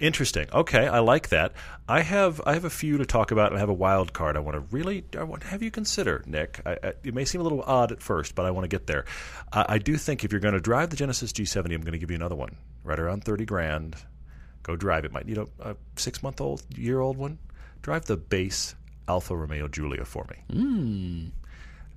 Interesting. Okay, I like that. I have I have a few to talk about, and I have a wild card. I want to really I want to have you consider, Nick. I, I, it may seem a little odd at first, but I want to get there. I, I do think if you're going to drive the Genesis G70, I'm going to give you another one, right around thirty grand. Go drive it. Might need a, a six month old, year old one. Drive the base Alfa Romeo Giulia for me.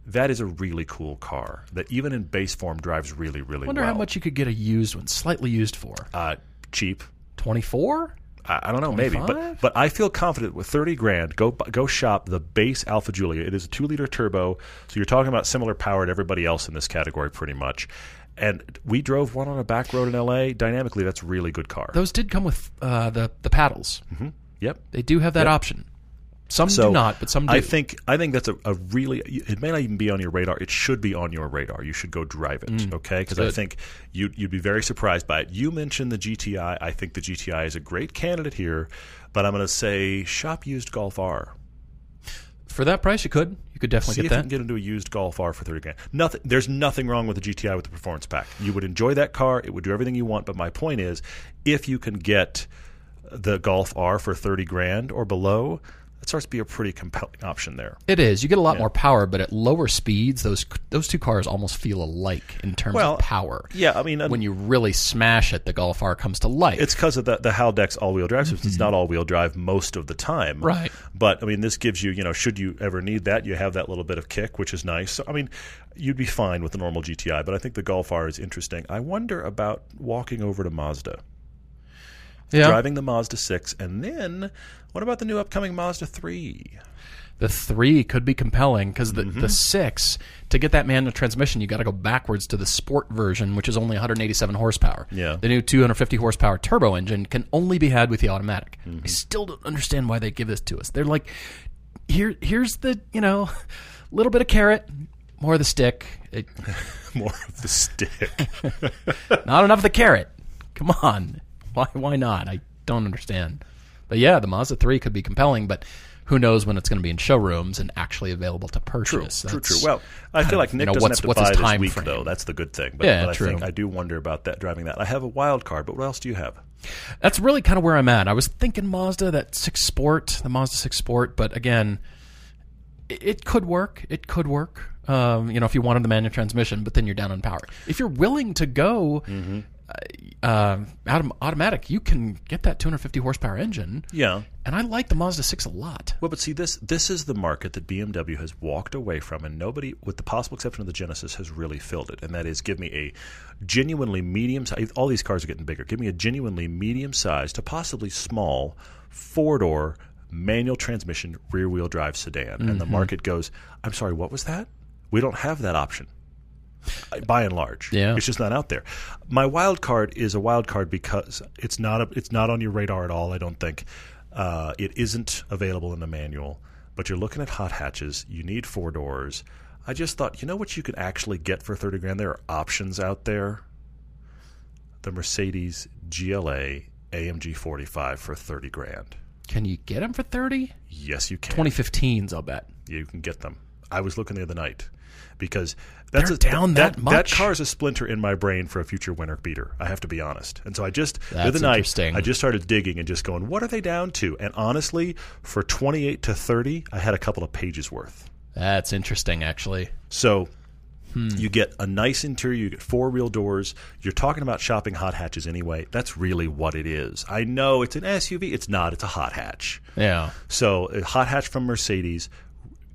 That is a really cool car that even in base form drives really, really well. Wonder well. how much you could get a used one, slightly used for. Uh, cheap. Twenty four. I, I don't know, maybe, but but I feel confident with thirty grand. Go go shop the base Alfa Giulia. It is a two liter turbo, so you're talking about similar power to everybody else in this category, pretty much. And we drove one on a back road in L.A. Dynamically, that's a really good car. Those did come with uh, the the paddles. Yep. They do have that option. Some So do not, but some do. I think I think that's a, a really. It may not even be on your radar. It should be on your radar. You should go drive it, okay? Because I Mm. think you you'd be very surprised by it. You mentioned the GTI. I think the GTI is a great candidate here, but I'm going to say shop used Golf R. for that price, you could you could definitely See get if you that. can get into a used Golf R for thirty grand. Nothing. There's nothing wrong with the GTI with the performance pack. You would enjoy that car. It would do everything you want. But my point is, if you can get the Golf R for thirty grand or below, that starts to be a pretty compelling option there. It is. You get a lot more power, but at lower speeds, those those two cars almost feel alike in terms Well, of power. Yeah, I mean, uh, When you really smash it, the Golf R comes to life. It's because of the the Haldex all wheel drive system. It's mm-hmm. not all wheel drive most of the time, Right. But I mean, this gives you, you know, should you ever need that, you have that little bit of kick, which is nice. So I mean, you'd be fine with the normal GTI, but I think the Golf R is interesting. I wonder about walking over to Mazda, yeah. driving the Mazda six, and then what about the new upcoming Mazda three? The three could be compelling because the, Mm-hmm. the six to get that manual transmission, you got to go backwards to the sport version, which is only 187 horsepower. Yeah. The new 250 horsepower turbo engine can only be had with the automatic. Mm-hmm. I still don't understand why they give this to us. They're like, here, here's the you know, little bit of carrot, more of the stick. It, More of the stick. not enough of the carrot. Come on, why why not? I don't understand. But yeah, the Mazda 3 could be compelling, but who knows when it's going to be in showrooms and actually available to purchase? True, true. That's- Well, I feel like you Nick know, doesn't have to what's buy this week, frame? though. That's the good thing. But, Yeah, but I think true. I do wonder about that driving that. I have a wild card, but what else do you have? That's really kind of where I'm at. I was thinking Mazda, that six Sport, the Mazda six Sport, but again, it, it could work. It could work. Um, you know, if you wanted the manual transmission, but then you're down on power. If you're willing to go uh, uh, autom- automatic, you can get that 250 horsepower engine. Yeah. And I like the Mazda six a lot. Well, but see, this this is the market that BMW has walked away from, and nobody, with the possible exception of the Genesis, has really filled it. And that is, give me a genuinely medium. size All these cars are getting bigger. Give me a genuinely medium sized to possibly small four door manual transmission rear wheel drive sedan, and the market goes, "I'm sorry, what was that? We don't have that option." By and large, Yeah. it's just not out there. My wild card is a wild card because it's not a, it's not on your radar at all. I don't think uh, it isn't available in the manual. But you're looking at hot hatches. You need four doors. I just thought, you know what you could actually get for thirty grand? There are options out there. The Mercedes GLA AMG 45 for thirty grand. Can you get them for 30? Yes, you can. 2015s, I'll bet. You can get them. I was looking the other night because that's They're a, down that That much? car is a splinter in my brain for a future winter beater. I have to be honest. And so I just the other night. I just started digging and just going, what are they down to? And honestly, for twenty eight to thirty, I had a couple of pages worth. That's interesting, actually. So Hmm. you get a nice interior, you get four wheel doors. You're talking about shopping hot hatches anyway. That's really what it is. I know it's an SUV. It's not. It's a hot hatch. Yeah. So a hot hatch from Mercedes,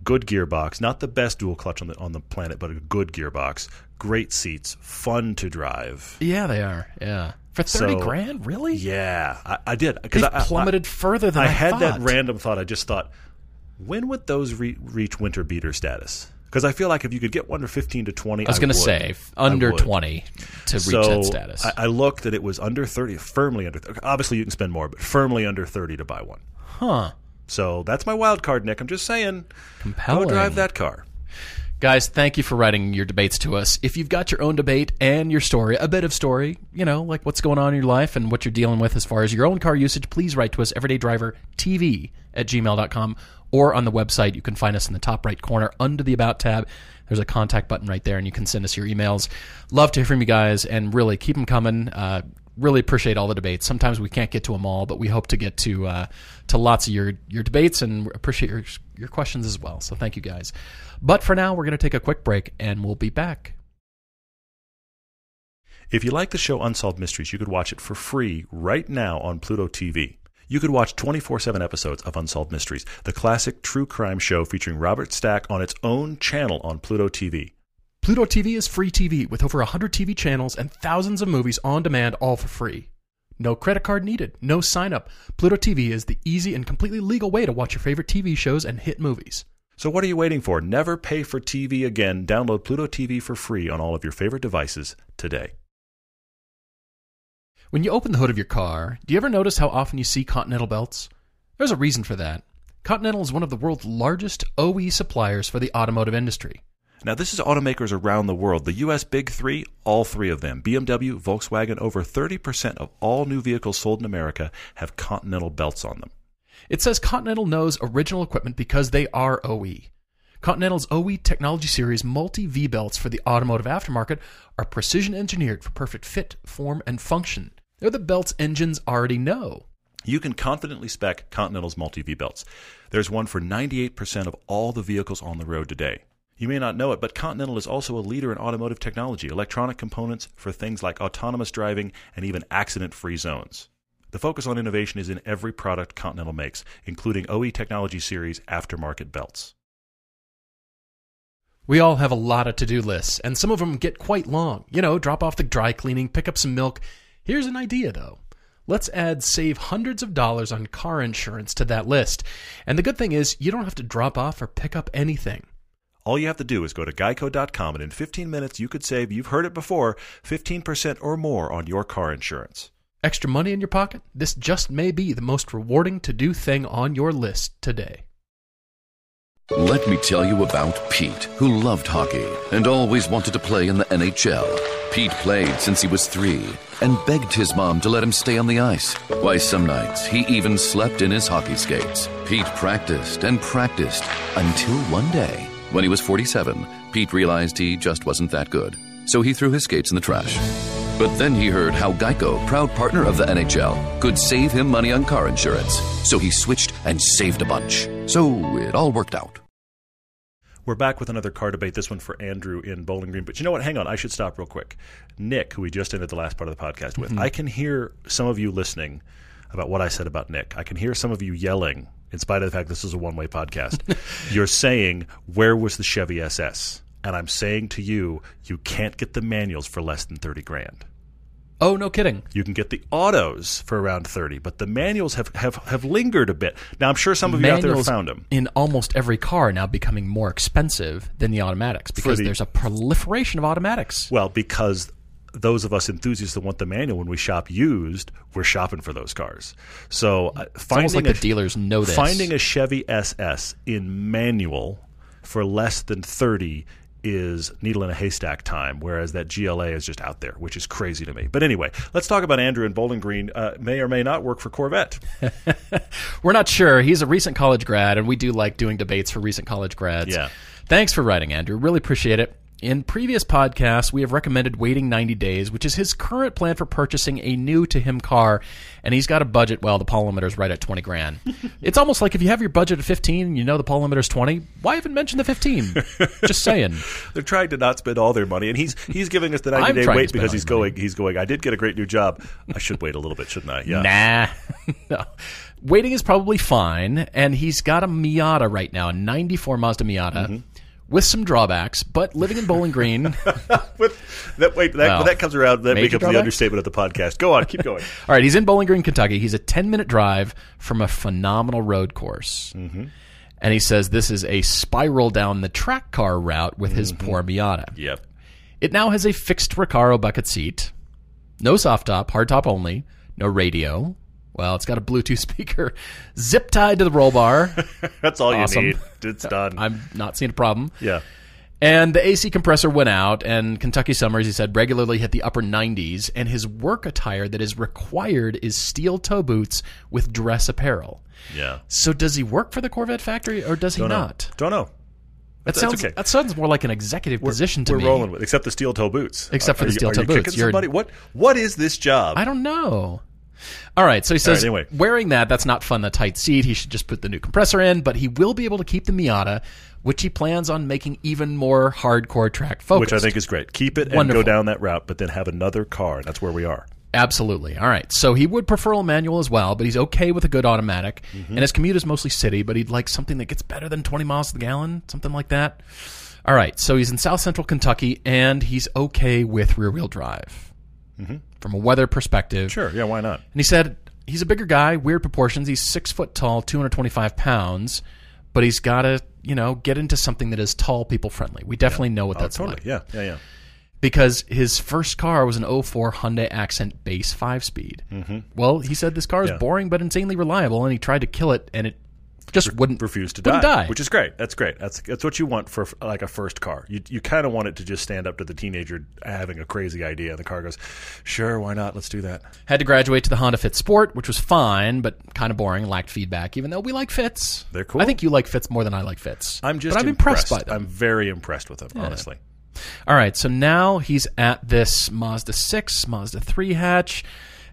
good gearbox, not the best dual clutch on the on the planet, but a good gearbox. Great seats, fun to drive. Yeah, they are. Yeah. For 30 So- grand? Really? Yeah, I, I did because I, I- plummeted further than I, I had thought. that random thought. I just thought, when would those re- reach winter beater status? Because I feel like if you could get one to fifteen to twenty, I was going to say under 20 to reach so that status. I, I looked that it was under thirty, firmly under. Obviously, you can spend more, but firmly under thirty to buy one. huh. So that's my wild card, Nick. I'm just saying, Compelling. go drive that car. Guys, thank you for writing your debates to us. If you've got your own debate and your story, a bit of story, you know, like what's going on in your life and what you're dealing with as far as your own car usage, please write to us, everydaydrivertv at gmail.com, or on the website. You can find us in the top right corner under the About tab. There's a contact button right there, and you can send us your emails. Love to hear from you guys, and really keep them coming. Uh, really appreciate all the debates. Sometimes we can't get to them all, but we hope to get to uh, to lots of your your debates and appreciate your your questions as well. So thank you guys. But for now, we're going to take a quick break, and we'll be back. If you like the show Unsolved Mysteries, you could watch it for free right now on Pluto TV. You could watch 24 7 episodes of Unsolved Mysteries, the classic true crime show featuring Robert Stack on its own channel on Pluto TV. Pluto TV is free TV with over 100 TV channels and thousands of movies on demand, all for free. No credit card needed, no sign up. Pluto TV is the easy and completely legal way to watch your favorite TV shows and hit movies. So what are you waiting for? Never pay for TV again. Download Pluto TV for free on all of your favorite devices today. When you open the hood of your car, do you ever notice how often you see Continental belts? There's a reason for that. Continental is one of the world's largest OE suppliers for the automotive industry. Now, this is automakers around the world. The U.S. Big Three, all three of them BMW, Volkswagen, over 30% of all new vehicles sold in America have Continental belts on them. It says Continental knows original equipment because they are OE. Continental's OE Technology Series multi V belts for the automotive aftermarket are precision engineered for perfect fit, form, and function. They're the belts engines already know. You can confidently spec Continental's multi V belts. There's one for 98% of all the vehicles on the road today. You may not know it, but Continental is also a leader in automotive technology, electronic components for things like autonomous driving and even accident free zones. The focus on innovation is in every product Continental makes, including OE Technology Series aftermarket belts. We all have a lot of to do lists, and some of them get quite long. You know, drop off the dry cleaning, pick up some milk. Here's an idea, though. Let's add save hundreds of dollars on car insurance to that list. And the good thing is, you don't have to drop off or pick up anything. All you have to do is go to geico.com, and in 15 minutes, you could save, you've heard it before, 15% or more on your car insurance. Extra money in your pocket? This just may be the most rewarding to do thing on your list today. Let me tell you about Pete, who loved hockey and always wanted to play in the NHL. Pete played since he was three and begged his mom to let him stay on the ice. Why, some nights he even slept in his hockey skates. Pete practiced and practiced until one day, when he was 47, Pete realized he just wasn't that good. So he threw his skates in the trash. But then he heard how Geico, proud partner of the NHL, could save him money on car insurance. So he switched and saved a bunch. So it all worked out. We're back with another car debate, this one for Andrew in Bowling Green. But you know what? Hang on. I should stop real quick. Nick, who we just ended the last part of the podcast with, mm-hmm. I can hear some of you listening about what I said about Nick. I can hear some of you yelling, in spite of the fact this is a one way podcast. You're saying, Where was the Chevy SS? And I'm saying to you, you can't get the manuals for less than 30 grand. Oh, no kidding. You can get the autos for around 30, but the manuals have, have, have lingered a bit. Now, I'm sure some of you out there have found them. in almost every car now becoming more expensive than the automatics because the- there's a proliferation of automatics. Well, because those of us enthusiasts that want the manual when we shop used, we're shopping for those cars. So uh, finding like a, the dealers know this. finding a Chevy SS in manual for less than 30 is needle in a haystack time, whereas that GLA is just out there, which is crazy to me. But anyway, let's talk about Andrew in Bowling Green. Uh, may or may not work for Corvette. We're not sure. He's a recent college grad, and we do like doing debates for recent college grads. Yeah. Thanks for writing, Andrew. Really appreciate it. In previous podcasts, we have recommended waiting 90 days, which is his current plan for purchasing a new to him car, and he's got a budget. Well, the Paul limiter's right at 20 grand. it's almost like if you have your budget at 15, and you know the Paul limiter's 20. Why even mention the 15? Just saying. They're trying to not spend all their money, and he's he's giving us the ninety I'm day wait because he's your money. going. He's going. I did get a great new job. I should wait a little bit, shouldn't I? Yeah. Nah. no. Waiting is probably fine, and he's got a Miata right now, a 94 Mazda Miata. Mm-hmm. With some drawbacks, but living in Bowling Green, But that wait, that, Well, when that comes around, that becomes the understatement of the podcast. Go on, keep going. All right, he's in Bowling Green, Kentucky. He's a 10 minute drive from a phenomenal road course. Mm-hmm. And he says this is a spiral down the track car route with his poor Miata. yep. It now has a fixed Recaro bucket seat, no soft top, hard top only, no radio. Well, it's got a Bluetooth speaker, zip tied to the roll bar. That's all Awesome. you need. It's done. I'm not seeing a problem. yeah. And the AC compressor went out, and Kentucky summers, he said, regularly hit the upper 90s, and his work attire that is required is steel toe boots with dress apparel. Yeah. So does he work for the Corvette factory, or does he Don't know. not? Don't know. That That's sounds okay. that sounds more like an executive position to me. We're me. rolling with, except the steel toe boots. Except for Are the you- steel are toe you boots. kicking You're- somebody? What? What is this job? I don't know. All right, so he says right, anyway. wearing that, that's not fun, the tight seat. He should just put the new compressor in, but he will be able to keep the Miata, which he plans on making even more hardcore track focused. Which I think is great. Keep it and go down that route, but then have another car. That's where we are. Absolutely. All right. So he would prefer a manual as well, but he's okay with a good automatic. Mm-hmm. And his commute is mostly city, but he'd like something that gets better than 20 miles to the gallon, something like that. All right. So he's in South Central Kentucky, and he's okay with rear wheel drive from a weather perspective. Mm-hmm. Sure. Yeah, why not? And he said he's a bigger guy, weird proportions. He's six foot tall, 225 pounds, but he's got to, you know, get into something that is tall people friendly. We definitely know what Oh, that's totally. like Yeah, yeah, yeah. because his first car was an 04 Hyundai Accent base 5 speed. Mm-hmm. Well, he said this car is Yeah. boring but insanely reliable, and he tried to kill it, and it just wouldn't refuse to die, wouldn't die. which is great. That's great. That's that's what you want for like a first car. You you kind of want it to just stand up to the teenager having a crazy idea, and the car goes, "Sure, why not? Let's do that." Had to graduate to the Honda Fit Sport, which was fine, but kind of boring, lacked feedback, even though we like Fits. They're cool. I think you like Fits more than I like Fits. I'm just but I'm impressed, by them. I'm very impressed with them, honestly. All right, so now he's at this Mazda 6, Mazda 3 hatch.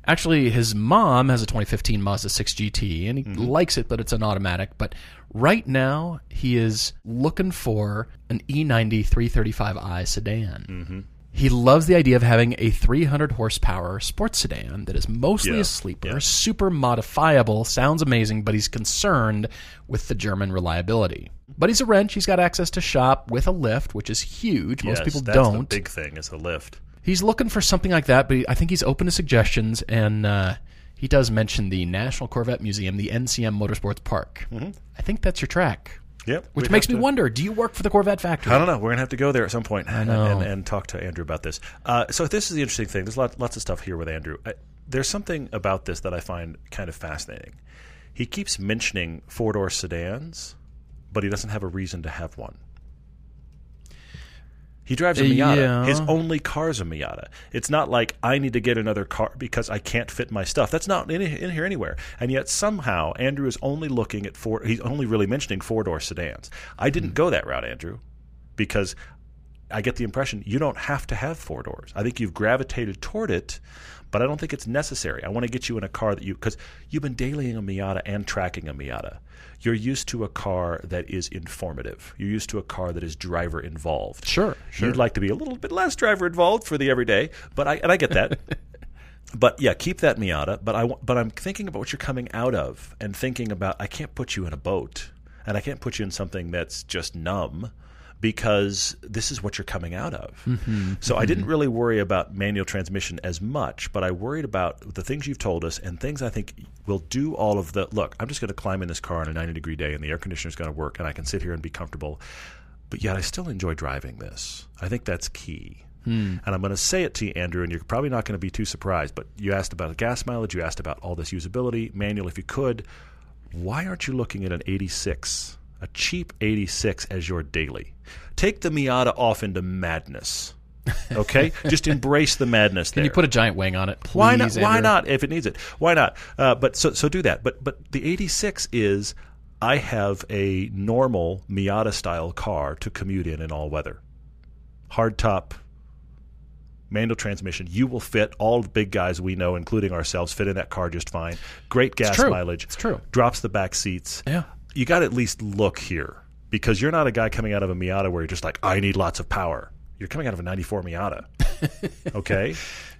Actually, his mom has a 2015 Mazda 6 GT, and he mm-hmm. likes it, but it's an automatic. But right now, he is looking for an E E90 335i sedan. Mm-hmm. He loves the idea of having a 300 horsepower sports sedan that is mostly Yeah, a sleeper, yeah. super modifiable, sounds amazing, but he's concerned with the German reliability. But he's a wrench. He's got access to shop with a lift, which is huge. Most Yes, people that's don't. That's the big thing is a lift. He's looking for something like that, but he, I think he's open to suggestions, and uh, he does mention the National Corvette Museum, the NCM Motorsports Park. I think that's your track. Yep. Which makes me to- wonder: Do you work for the Corvette factory? I don't know. We're gonna have to go there at some point and, and, and talk to Andrew about this. Uh, so this is the interesting thing. There's lot, lots of stuff here with Andrew. I, there's something about this that I find kind of fascinating. He keeps mentioning four door sedans, but he doesn't have a reason to have one. He drives a Miata. yeah. His only car's a Miata. It's not like I need to get another car because I can't fit my stuff. That's not in, in here anywhere. And yet somehow Andrew is only looking at four. He's only really mentioning four door sedans. I didn't hmm. go that route, Andrew, because I get the impression you don't have to have four doors. I think you've gravitated toward it, but I don't think it's necessary. I want to get you in a car that you because you've been dailying a Miata and tracking a Miata. You're used to a car that is informative. You're used to a car that is driver involved. Sure, sure. You'd like to be a little bit less driver involved for the everyday, but I and I get that. but yeah, keep that Miata. But I but I'm thinking about what you're coming out of and thinking about I can't put you in a boat and I can't put you in something that's just numb because this is what you're coming out of. Mm-hmm. So I didn't mm-hmm. really worry about manual transmission as much, but I worried about the things you've told us and things I think will do all of the look, I'm just going to climb in this car on a 90 degree day and the air conditioner is going to work and I can sit here and be comfortable. But yet I still enjoy driving this. I think that's key. Hmm. And I'm going to say it to you, Andrew, and you're probably not going to be too surprised. But you asked about gas mileage, you asked about all this usability, manual if you could. Why aren't you looking at an 86, a cheap 86 as your daily? Take the Miata off into madness. Okay, just embrace the madness. Can you put a giant wing on it? Please, Why not? Why Andrew? not? If it needs it, why not? Uh, but so so do that. But but the '86 is I have a normal Miata style car to commute in in all weather. Hardtop, manual transmission. You will fit all the big guys we know, including ourselves, fit in that car just fine. Great gas true. mileage. It's true. Drops the back seats. Yeah. You got to at least look here because you're not a guy coming out of a Miata where you're just like, I need lots of power. You're coming out of a '94 Miata. okay,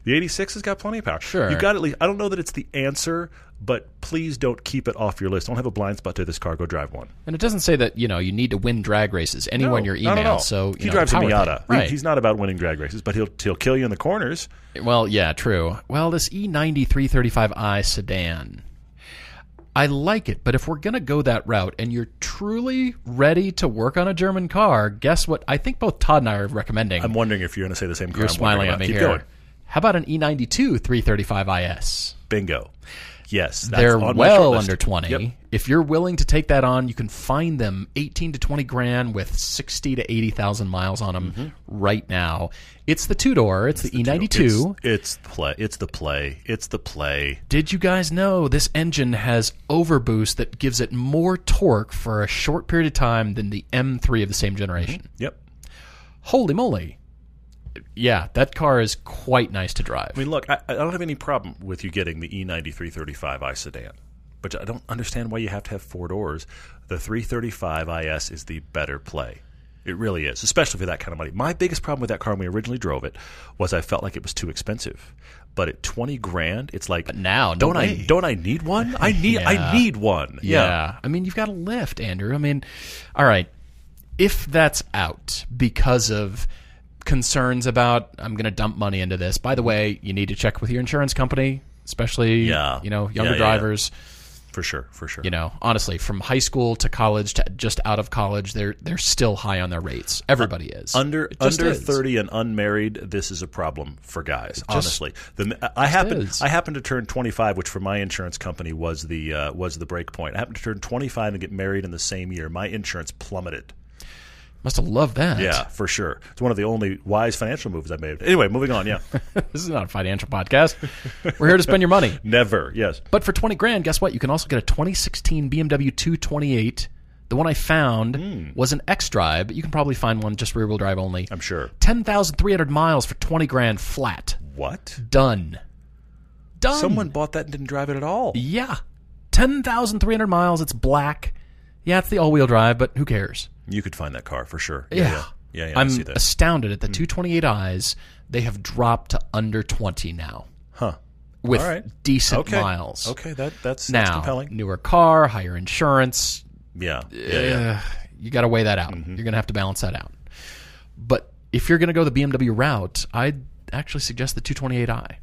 the '86 has got plenty of power. Sure. you got at least. I don't know that it's the answer, but please don't keep it off your list. Don't have a blind spot to this car. Go drive one. And it doesn't say that you know you need to win drag races anywhere in your email. not at all. So he know, drives a power thing. Miata. He- right? he's not about winning drag races, but he'll he'll kill you in the corners. Well, yeah, true. Well, this E E90 335i sedan. I like it, but if we're going to go that route and you're truly ready to work on a German car, guess what? I think both Todd and I are recommending. I'm wondering if you're going to say the same. Car you're I'm smiling at me. Keep here. going. How about an E E92 335IS? Bingo. Yes, that's They're well under 20. Yep. If you're willing to take that on, you can find them 18 to 20 grand with 60 to 80,000 miles on them Mm-hmm. right now. It's the two door, it's, the, E92. It's, it's play. It's the play. It's the play. Did you guys know this engine has overboost that gives it more torque for a short period of time than the M3 of the same generation? Yep. Holy moly. Yeah, that car is quite nice to drive. I mean, look, I, I don't have any problem with you getting the E E90 335i sedan, but I don't understand why you have to have four doors. The 335 IS is the better play. It really is, especially for that kind of money. My biggest problem with that car when we originally drove it was I felt like it was too expensive. But at twenty grand, it's like But now, no don't I don't I need one? I need Yeah. I need one. Yeah. I mean, you've got a lift, Andrew. I mean, all right. If that's out because of concerns about I'm going to dump money into this. By the way, you need to check with your insurance company, especially Yeah. you know, younger yeah, yeah. drivers. for sure, for sure. You know, honestly, from high school to college to just out of college, they're they're still high on their rates. Everybody is under under is. thirty and unmarried, this is a problem for guys. honestly, the, I happen is. I happen to turn twenty five, which for my insurance company was the uh, was the break point. I happened to turn twenty five and get married in the same year. My insurance plummeted. Must have loved that. Yeah, for sure. It's one of the only wise financial moves I made. Anyway, moving on. Yeah, this is not a financial podcast. We're here to spend your money. never. Yes. But for 20 grand, guess what? You can also get a 2016 BMW 228. The one I found Hmm. was an X Drive, but you can probably find one just rear wheel drive only. I'm sure. 10,300 miles for 20 grand flat. What? Done. Done. Someone bought that and didn't drive it at all. Yeah. 10,300 miles. It's black. Yeah, it's the all wheel drive, but who cares? You could find that car for sure. Yeah. yeah, yeah. yeah, I I'm see that. Hmm. astounded at the 228i's. They have dropped to under 20 now Huh. with right. decent Okay. miles. Okay, that that's, that's Now, compelling. newer car, higher insurance, Yeah, yeah, yeah. uh, you got to weigh that out. Mm-hmm. You're going to have to balance that out. But if you're going to go the BMW route, I'd actually suggest the 228i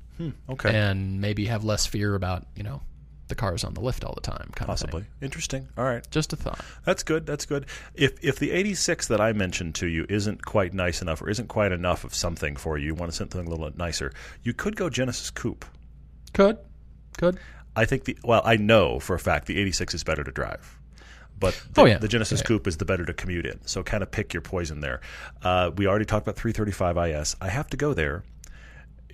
Okay. and maybe have less fear about, you know, the cars on the lift all the time. Kind Possibly. Of thing. Interesting. All right. Just a thought. That's good. That's good. If if the 86 that I mentioned to you isn't quite nice enough or isn't quite enough of something for you, you want something a little nicer, you could go Genesis Coupe. Could. Could. I think the well, I know for a fact the 86 is better to drive. But the, Oh, yeah. the Genesis Yeah. Coupe is the better to commute in. So kind of pick your poison there. Uh, we already talked about 335 IS. I have to go there.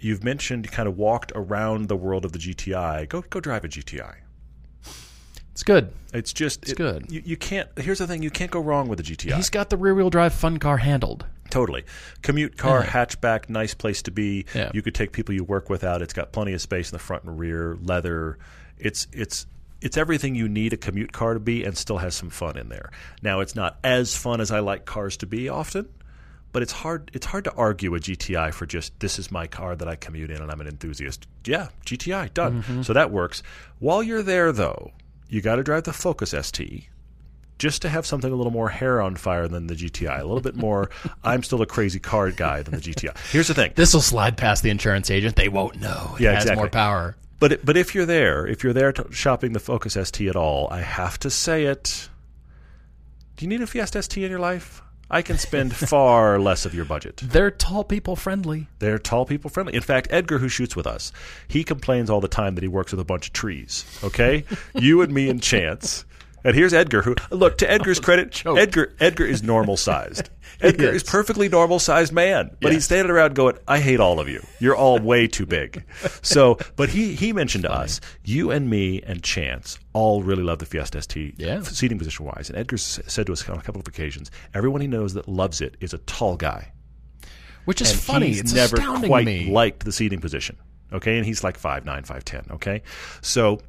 You've mentioned kind of walked around the world of the GTI. Go go drive a GTI. It's good. It's just it's good. You, you can't. Here's the thing: you can't go wrong with a GTI. He's got the rear wheel drive fun car handled. Totally. Commute car, hatchback, nice place to be. Yeah. You could take people you work with out. It's got plenty of space in the front and rear, leather. It's it's it's everything you need a commute car to be and still has some fun in there. Now it's not as fun as I like cars to be often, but it's hard it's hard to argue a GTI for just this is my car that I commute in and I'm an enthusiast. Yeah, GTI, done. Mm-hmm. So that works. While you're there though, you got to drive the Focus ST just to have something a little more hair on fire than the GTI, a little bit more. I'm still a crazy car guy than the GTI. Here's the thing, This will slide past the insurance agent. They won't know. It Yeah, has exactly. more power. but it- but if you're there, if you're there shopping the Focus ST at all, I have to say it. Do you need a Fiesta ST in your life? I can spend far less of your budget. They're tall people friendly. They're tall people friendly. In fact, Edgar, who shoots with us, he complains all the time that he works with a bunch of trees. Okay, you and me and Chance. And here's Edgar, who look to Edgar's credit. Edgar Edgar is normal sized. Edgar is. is perfectly normal sized man, but he's standing around going, "I hate all of you. You're all way too big." So, but he he mentioned to us, you and me and Chance all really love the Fiesta ST, Yeah. seating position wise. And Edgar said to us on a couple of occasions, everyone he knows that loves it is a tall guy Which is and funny. He's it's never astounding quite me. liked the seating position. Okay, and he's like five nine, five ten. Okay, so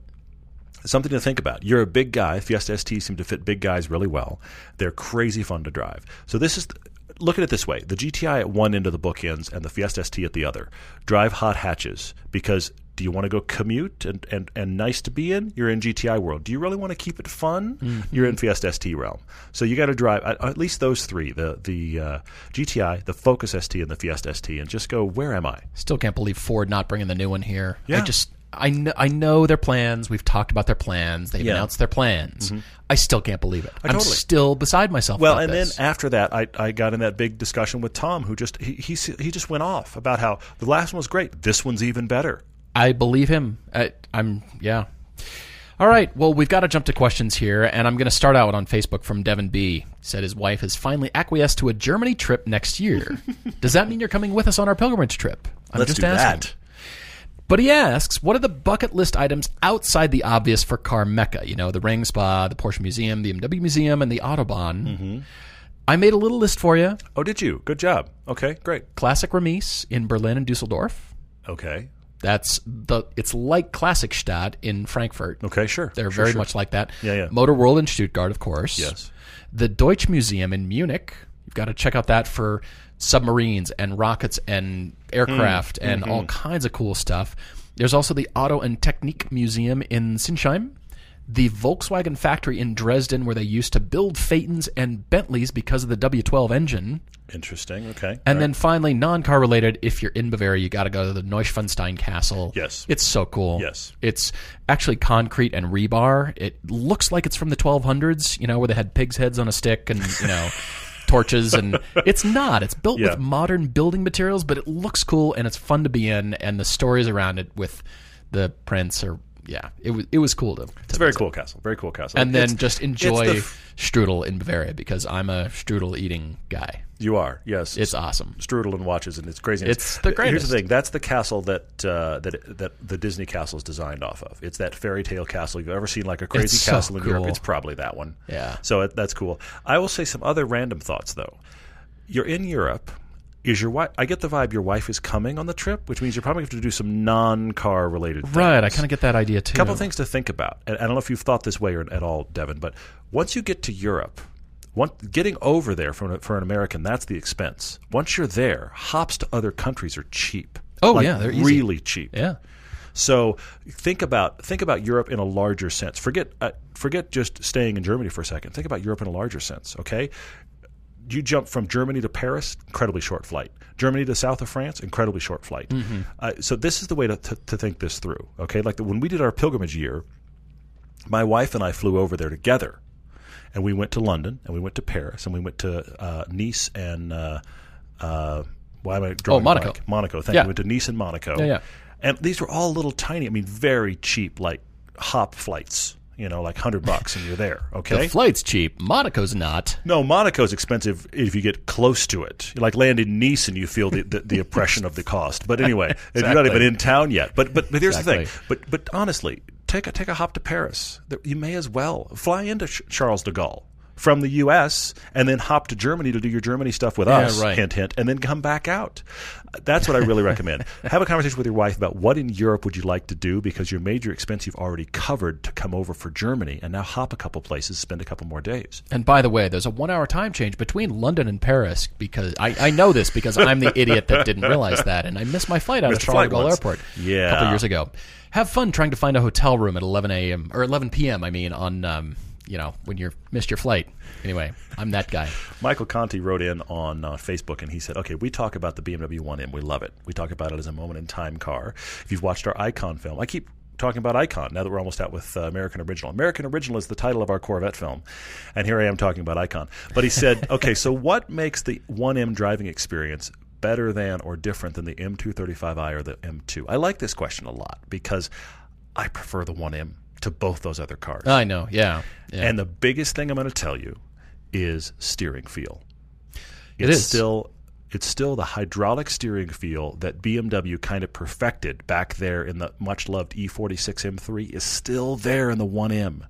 something to think about. You're a big guy. Fiesta ST seem to fit big guys really well. They're crazy fun to drive. So this is. Look at it this way: the GTI at one end of the bookends and the Fiesta ST at the other. Drive hot hatches because do you want to go commute and, and, and nice to be in? You're in GTI world. Do you really want to keep it fun? You're in Fiesta ST realm. So you got to drive at, at least those three: the the uh, GTI, the Focus ST, and the Fiesta ST, and just go. Where am I? Still can't believe Ford not bringing the new one here. I Yeah. just I know I know their plans. We've talked about their plans. They've Yeah. Mm-hmm. announced their plans. I still can't believe it. I'm totally. still beside myself. Well, about and this. then after that, I, I got in that big discussion with Tom, who just he, he he just went off about how the last one was great. This one's even better. I believe him. I, I'm yeah. All right. Well, we've got to jump to questions here, and I'm going to start out on Facebook from Devin B. Said his wife has finally acquiesced to a Germany trip next year. Does that mean you're coming with us on our pilgrimage trip? I'm Let's just do asking. that. But he asks, what are the bucket list items outside the obvious for car mecca? You know, the Ring Spa, the Porsche Museum, the BMW Museum, and the Autobahn. Mm-hmm. I made a little list for you. Oh, did you? Good job. Okay, great. Classic Remise in Berlin and Dusseldorf. Okay. That's the. It's like Klassikstadt in Frankfurt. Okay, sure. They're Sure, very sure. much like that. Yeah, yeah. Motor World in Stuttgart, of course. Yes. The Deutsch Museum in Munich. You've got to check out that for submarines and rockets and aircraft Hmm. and all Mm-hmm. kinds of cool stuff. There's also the Auto and Technik Museum in Sinsheim. The Volkswagen factory in Dresden, where they used to build Phaetons and Bentleys because of the W12 engine. Interesting. Okay. And then finally, non-car related, if you're in Bavaria, you got to go to the Neuschwanstein Castle. Yes. It's so cool. Yes. It's actually concrete and rebar. It looks like it's from the 1200s, you know, where they had pigs' heads on a stick and, you know, torches. And it's not. It's built Yeah. with modern building materials, but it looks cool and it's fun to be in. And the stories around it with the prince are, yeah, it was, it was cool to. it's a very cool castle. Very cool castle. And then It's- just enjoy the f- strudel in Bavaria because I'm a strudel eating guy. you are. Yes. It's awesome. strudel and watches, and it's crazy. It's the greatest. Here's the thing: that's the castle that uh, that that the Disney castle is designed off of. It's that fairy tale castle. You've ever seen like a crazy It's so castle in Europe? It's probably that one. Yeah. So it, that's cool. I will say some other random thoughts though. You're in Europe. Is your wife? I get the vibe your wife is coming on the trip, which means you're probably going to have to do some non-car related. Things. Right. I kind of get that idea too. A couple of things to think about. And I don't know if you've thought this way or, at all, Devin, but once you get to Europe, one, getting over there for an, for an American, that's the expense. Once you're there, hops to other countries are cheap. Oh, Like, yeah, they're easy. really cheap. Yeah. So think about think about Europe in a larger sense. Forget uh, forget just staying in Germany for a second. Think about Europe in a larger sense. Okay, you jump from Germany to Paris, incredibly short flight. Germany to south of France, incredibly short flight. Uh, so this is the way to, to, to think this through. Okay, like the, when we did our pilgrimage year, my wife and I flew over there together, and we went to London, and we went to Paris, and we went to uh, Nice and uh, uh, why am I drawing a Monaco. blank? Monaco. Thank Yeah. you. We went to Nice and Monaco. Yeah, yeah. And these were all little tiny. I mean, very cheap, like hop flights. You know, like hundred bucks, and you're there. Okay. The flight's cheap. Monaco's not. No, Monaco's expensive if you get close to it. You like land in Nice and you feel the, the, the oppression of the cost. But anyway, if you're not even in town yet. But but but here's the thing. But but honestly, take a take a hop to Paris. You may as well fly into Charles de Gaulle from the U.S. and then hop to Germany to do your Germany stuff with Yeah, us. right. Hint hint, and then come back out. That's what I really recommend. Have a conversation with your wife about what in Europe would you like to do because your major expense you've already covered to come over for Germany, and now hop a couple places, spend a couple more days. And by the way, there's a one hour time change between London and Paris because I, I know this because I'm the idiot that didn't realize that. And I missed my flight out of Missed the Charles de Gaulle. Airport Yeah. a couple years ago. Have fun trying to find a hotel room at 11 a.m. or 11 p.m. I mean, on, um, you know, when you missed your flight. Anyway, I'm that guy. Michael Conti wrote in on uh, Facebook and he said, "Okay, we talk about the BMW 1M. We love it. We talk about it as a moment in time car. If you've watched our Icon film, I keep." Talking about Icon now that we're almost out with uh, American Original. American Original is the title of our Corvette film, and here I am talking about Icon. But he said, "Okay, so what makes the 1M driving experience better than or different than the M235i or the M2?" I like this question a lot because I prefer the 1M to both those other cars. I know. Yeah. yeah. And the biggest thing I'm going to tell you is steering feel. It It's still it's still the hydraulic steering feel that BMW kind of perfected back there in the much loved E E46 M3 is still there in the 1M.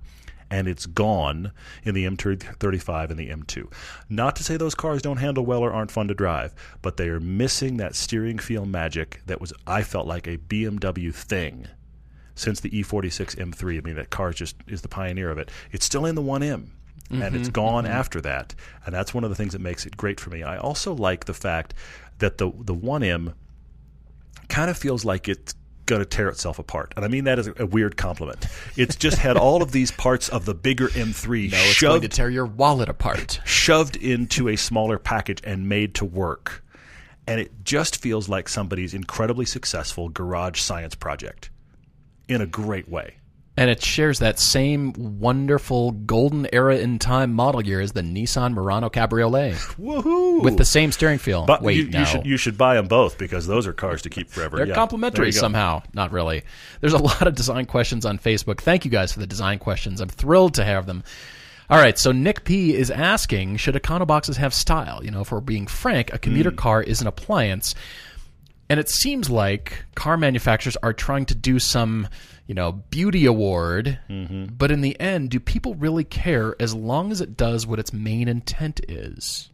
And it's gone in the M35 and the M2. Not to say those cars don't handle well or aren't fun to drive, but they are missing that steering feel magic that was, I felt like, a BMW thing since the E E46 M3. I mean, that car is just is the pioneer of it. It's still in the 1M. And it's mm-hmm. gone mm-hmm. after that, and that's one of the things that makes it great for me. I also like the fact that the the 1M kind of feels like it's going to tear itself apart, and I mean that as a, weird compliment. It's just had all of these parts of the bigger M3 no, it's shoved going to tear your wallet apart. shoved into a smaller package and made to work. And it just feels like somebody's incredibly successful garage science project in a great way. And it shares that same wonderful golden era in time model year as the Nissan Murano Cabriolet Woohoo! with the same steering feel. but Wait, you, no. you should you should buy them both because those are cars to keep forever. They're Yeah. Complementary somehow. Not really. There's a lot of design questions on Facebook. Thank you guys for the design questions. I'm thrilled to have them. All right, so Nick P is asking, should Econoboxes have style? You know, if we're being frank, a commuter hmm. car is an appliance. And it seems like car manufacturers are trying to do some, you know, beauty award. But in the end, do people really care as long as it does what its main intent is?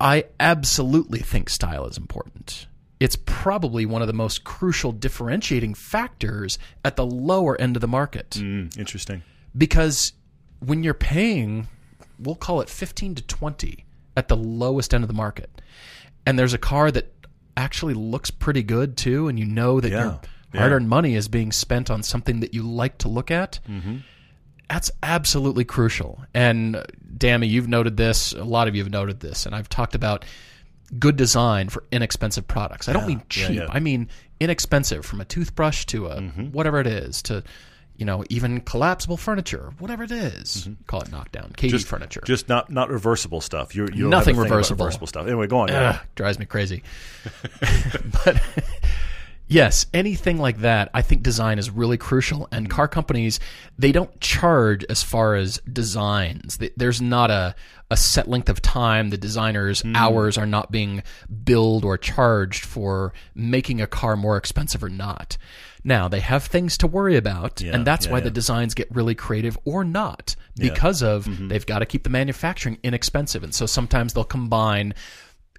I absolutely think style is important. It's probably one of the most crucial differentiating factors at the lower end of the market Mm, interesting. because when you're paying, we'll call it 15 to 20 at the lowest end of the market, and there's a car that actually looks pretty good too, and you know that Yeah. your hard-earned money is being spent on something that you like to look at. Mm-hmm. That's absolutely crucial. And uh, Dammy, you've noted this. A lot of you have noted this, and I've talked about good design for inexpensive products. I don't mean yeah, cheap. yeah. I mean inexpensive, from a toothbrush to a Mm-hmm. whatever it is to you know even collapsible furniture, whatever it is. Call it knockdown, KD Just furniture. Mm-hmm. Just not not reversible stuff. You're, you Nothing have a about reversible. reversible stuff. Anyway, go on. Ugh, Yeah. drives me crazy. but yes, anything like that, I think design is really crucial. And car companies, they don't charge as far as designs. There's not a, a set length of time. The designers' hours are not being billed or charged for making a car more expensive or not. Now, they have things to worry about, Yeah, and that's yeah, why yeah. the designs get really creative or not because of mm-hmm. they've got to keep the manufacturing inexpensive. And so sometimes they'll combine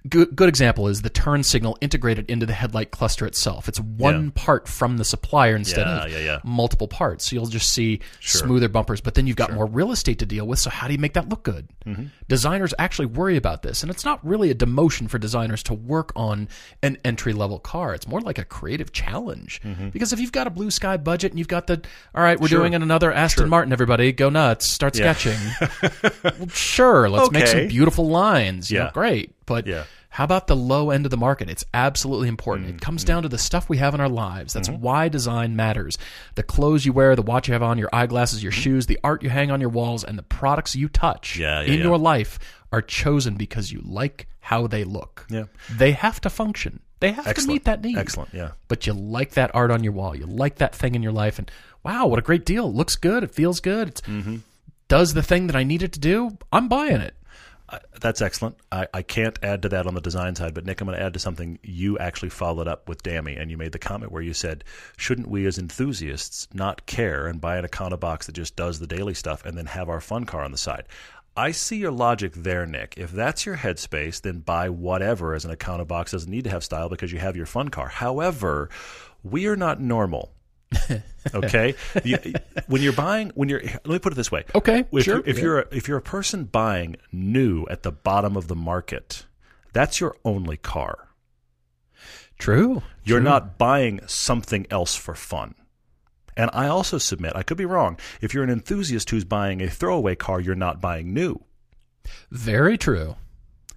good, good example is the turn signal integrated into the headlight cluster itself. It's one Yeah. part from the supplier instead Yeah, of yeah, yeah. multiple parts. So you'll just see smoother bumpers, but then you've got more real estate to deal with. So how do you make that look good? Mm-hmm. Designers actually worry about this, and it's not really a demotion for designers to work on an entry level car. It's more like a creative challenge Mm-hmm. because if you've got a blue sky budget and you've got the all right, we're doing another Aston Martin. Everybody, go nuts! Start Yeah. sketching. well, sure, let's make some beautiful lines. You know, Yeah. great, but Yeah. how about the low end of the market? It's absolutely important. It mm, comes mm. down to the stuff we have in our lives. That's mm-hmm. why design matters. The clothes you wear, the watch you have on, your eyeglasses, your mm-hmm. shoes, the art you hang on your walls, and the products you touch Yeah, yeah, in your life are chosen because you like how they look. Yeah. They have to function. They have to meet that need. Excellent. Yeah. But you like that art on your wall. You like that thing in your life, and wow, what a great deal! It looks good. It feels good. It Mm-hmm. does the thing that I need it to do. I'm buying it. That's excellent. I, I can't add to that on the design side, but Nick, I'm going to add to something you actually followed up with Dammy, and you made the comment where you said, shouldn't we as enthusiasts not care and buy an Econo box that just does the daily stuff and then have our fun car on the side? I see your logic there, Nick. If that's your headspace, then buy whatever as an Econo box doesn't need to have style because you have your fun car. However, we are not normal. Okay, when you're buying, when you're, let me put it this way. Okay, if, sure, you're, if yeah. you're a, if you're a person buying new at the bottom of the market, that's your only car. True. You're True. not buying something else for fun. And I also submit, I could be wrong. If you're an enthusiast who's buying a throwaway car, you're not buying new. very true.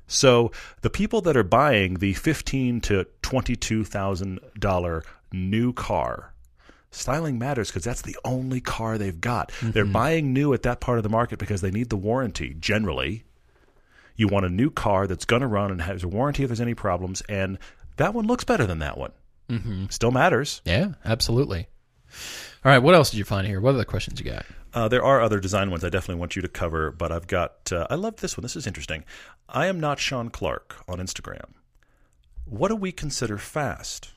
So the people that are buying the fifteen to twenty-two thousand dollar new car, styling matters because that's the only car they've got. They're buying new at that part of the market because they need the warranty. Generally, you want a new car that's going to run and has a warranty if there's any problems, and that one looks better than that one. Mm-hmm. Still matters. Yeah, absolutely. All right, what else did you find here? What other questions you got? Uh, there are other design ones I definitely want you to cover, but I've got. Uh, I love this one. This is interesting. I am not Sean Clark on Instagram. What do we consider fast?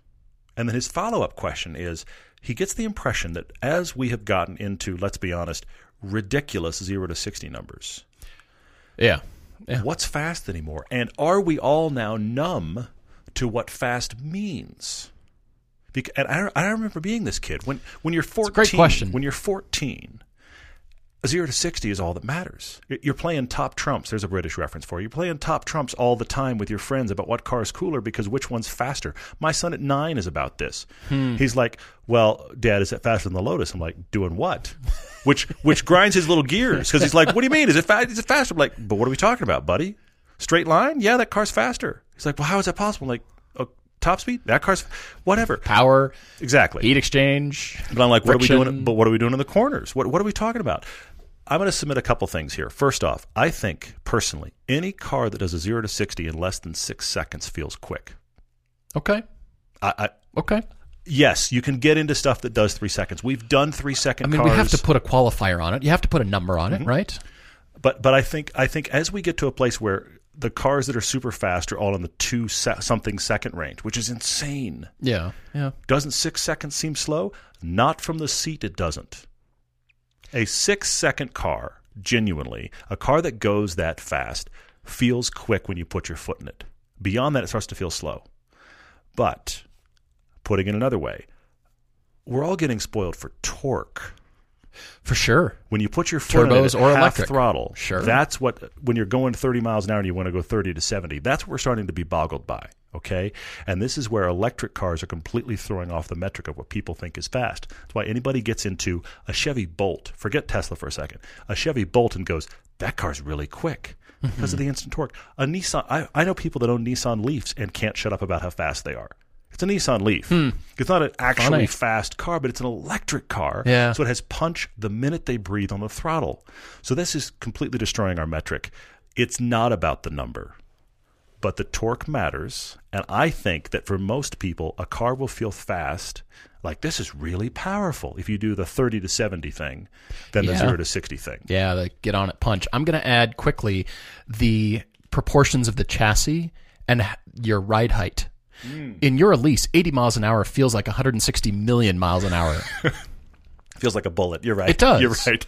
And then his follow up question is he gets the impression that as we have gotten into, let's be honest, ridiculous zero to 60 numbers, Yeah. Yeah. what's fast anymore? And are we all now numb to what fast means? Bec- and I, I remember being this kid when when you're 14. great question. When you're 14, a zero to 60 is all that matters. You're- playing top trumps. There's a British reference for you. You're playing top trumps all the time with your friends about what car is cooler because which one's faster. My son at nine is about this. Hmm. He's like, "Well, Dad, is it faster than the Lotus?" I'm like, "Doing what?" which which grinds his little gears because he's like, "What do you mean? Is it fa- is it faster?" I'm like, "But what are we talking about, buddy? Straight line? Yeah, that car's faster." He's like, "Well, how is that possible?" I'm like, oh, "Top speed? That car's whatever." Power, Exactly. heat exchange. But I'm like, what are we doing? But what are we doing in the corners? What What are we talking about? I'm going to submit a couple things here. First off, I think personally, any car that does a zero to sixty in less than six seconds feels quick. Okay. I, I Okay. yes, you can get into stuff that does three seconds. We've done three second. I mean, cars, we have to put a qualifier on it. You have to put a number on Mm-hmm. it, right? but but I think I think as we get to a place where the cars that are super fast are all in the two se- something second range, which is insane. Yeah, yeah. Doesn't six seconds seem slow? Not from the seat, it doesn't. A six second car, genuinely, a car that goes that fast, feels quick when you put your foot in it. Beyond that, it starts to feel slow. But, putting it another way, we're all getting spoiled for torque. For sure. When you put your foot Turbos in it or half electric. throttle, Sure. that's what when you're going 30 miles an hour and you want to go 30 to 70. That's what we're starting to be boggled by. Okay, and this is where electric cars are completely throwing off the metric of what people think is fast. That's why anybody gets into a Chevy Bolt, forget Tesla for a second, a Chevy Bolt and goes, that car's really quick because of the mm-hmm. instant torque. A Nissan, I, I know people that own Nissan Leafs and can't shut up about how fast they are. It's a Nissan Leaf. Hmm. It's not an actually Funny. fast car, but it's an electric car. Yeah. So it has punch the minute they breathe on the throttle. So this is completely destroying our metric. It's not about the number, but the torque matters. And I think that for most people, a car will feel fast. Like this is really powerful if you do the 30 to 70 thing than the Yeah. 0 to 60 thing. Yeah, the get on it punch. I'm going to add quickly the proportions of the chassis and your ride height. Hmm. In your Elise, 80 miles an hour feels like 160 million miles an hour. Feels like a bullet. You're right. It does. You're right.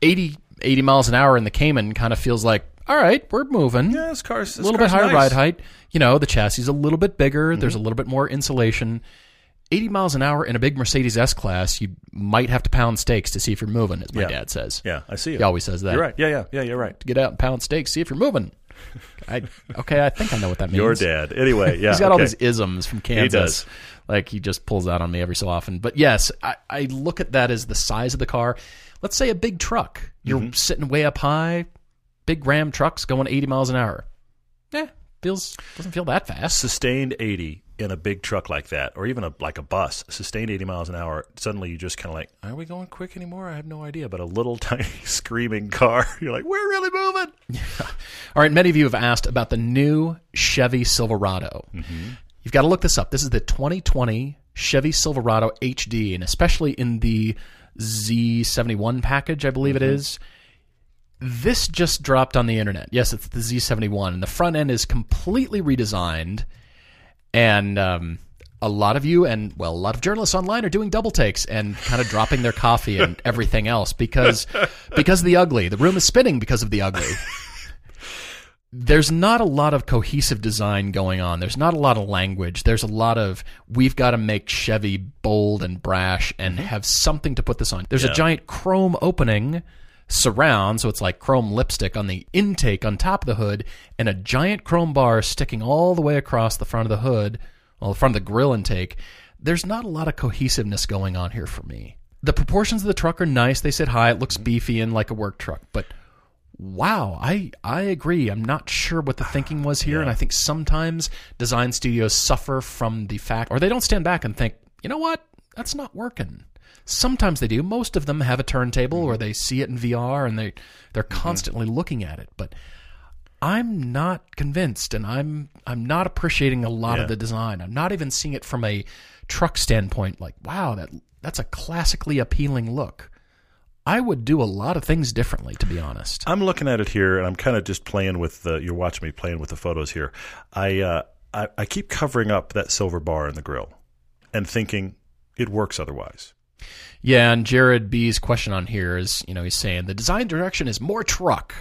80, 80 miles an hour in the Cayman kind of feels like, all right, we're moving. Yeah, this car's a little bit higher ride height. You know, the chassis is a little bit bigger. There's a Mm-hmm. little bit more insulation. 80 miles an hour in a big Mercedes S class, you might have to pound stakes to see if you're moving, as my Yeah. dad says. Yeah, I see it. He always says that. You're right. Yeah, yeah, yeah. You're right. Get out and pound stakes, see if you're moving. I, okay, I think I know what that means. Your dad. Anyway, yeah. He's got all these isms from Kansas. does. Like he just pulls out on me every so often. But yes, I, I look at that as the size of the car. Let's say a big truck. You're Mm-hmm. sitting way up high, big Ram trucks going 80 miles an hour. Yeah, feels doesn't feel that fast. sustained 80 in a big truck like that, or even a like a bus, sustained 80 miles an hour, suddenly you just kind of like, are we going quick anymore? I have no idea. But a little tiny screaming car, you're like, we're really moving. All right, many of you have asked about the new Chevy Silverado. Mm-hmm. You've got to look this up. This is the 2020 Chevy Silverado HD, and especially in the Z71 package, I believe it mm-hmm. is. This just dropped on the internet. Yes, it's the Z71, and the front end is completely redesigned. And um, a lot of you, and well, a lot of journalists online are doing double takes and kind of dropping their coffee and everything else because because of the ugly. The room is spinning because of the ugly there's not a lot of cohesive design going on. There's not a lot of language. There's a lot of we've got to make Chevy bold and brash and have something to put this on. There's Yeah. a giant chrome opening surround, so it's like chrome lipstick on the intake on top of the hood, and a giant chrome bar sticking all the way across the front of the hood, well, the front of the grill intake. There's not a lot of cohesiveness going on here for me. The proportions of the truck are nice. They sit high. It looks beefy and like a work truck, but Wow, I I agree. I'm not sure what the thinking was here, and I think sometimes design studios suffer from the fact, or they don't stand back and think, you know what, that's not working. Sometimes they do. Most of them have a turntable, or they see it in VR, and they they're constantly looking at it. But I'm not convinced, and I'm I'm not appreciating a lot Yeah. of the design. I'm not even seeing it from a truck standpoint. Like, wow, that that's a classically appealing look. I would do a lot of things differently, to be honest. I'm looking at it here, and I'm kind of just playing with the. You're watching me playing with the photos here. I, uh, I I keep covering up that silver bar in the grill, and thinking it works otherwise. Yeah, and Jared B's question on here is, you know, he's saying the design direction is more truck.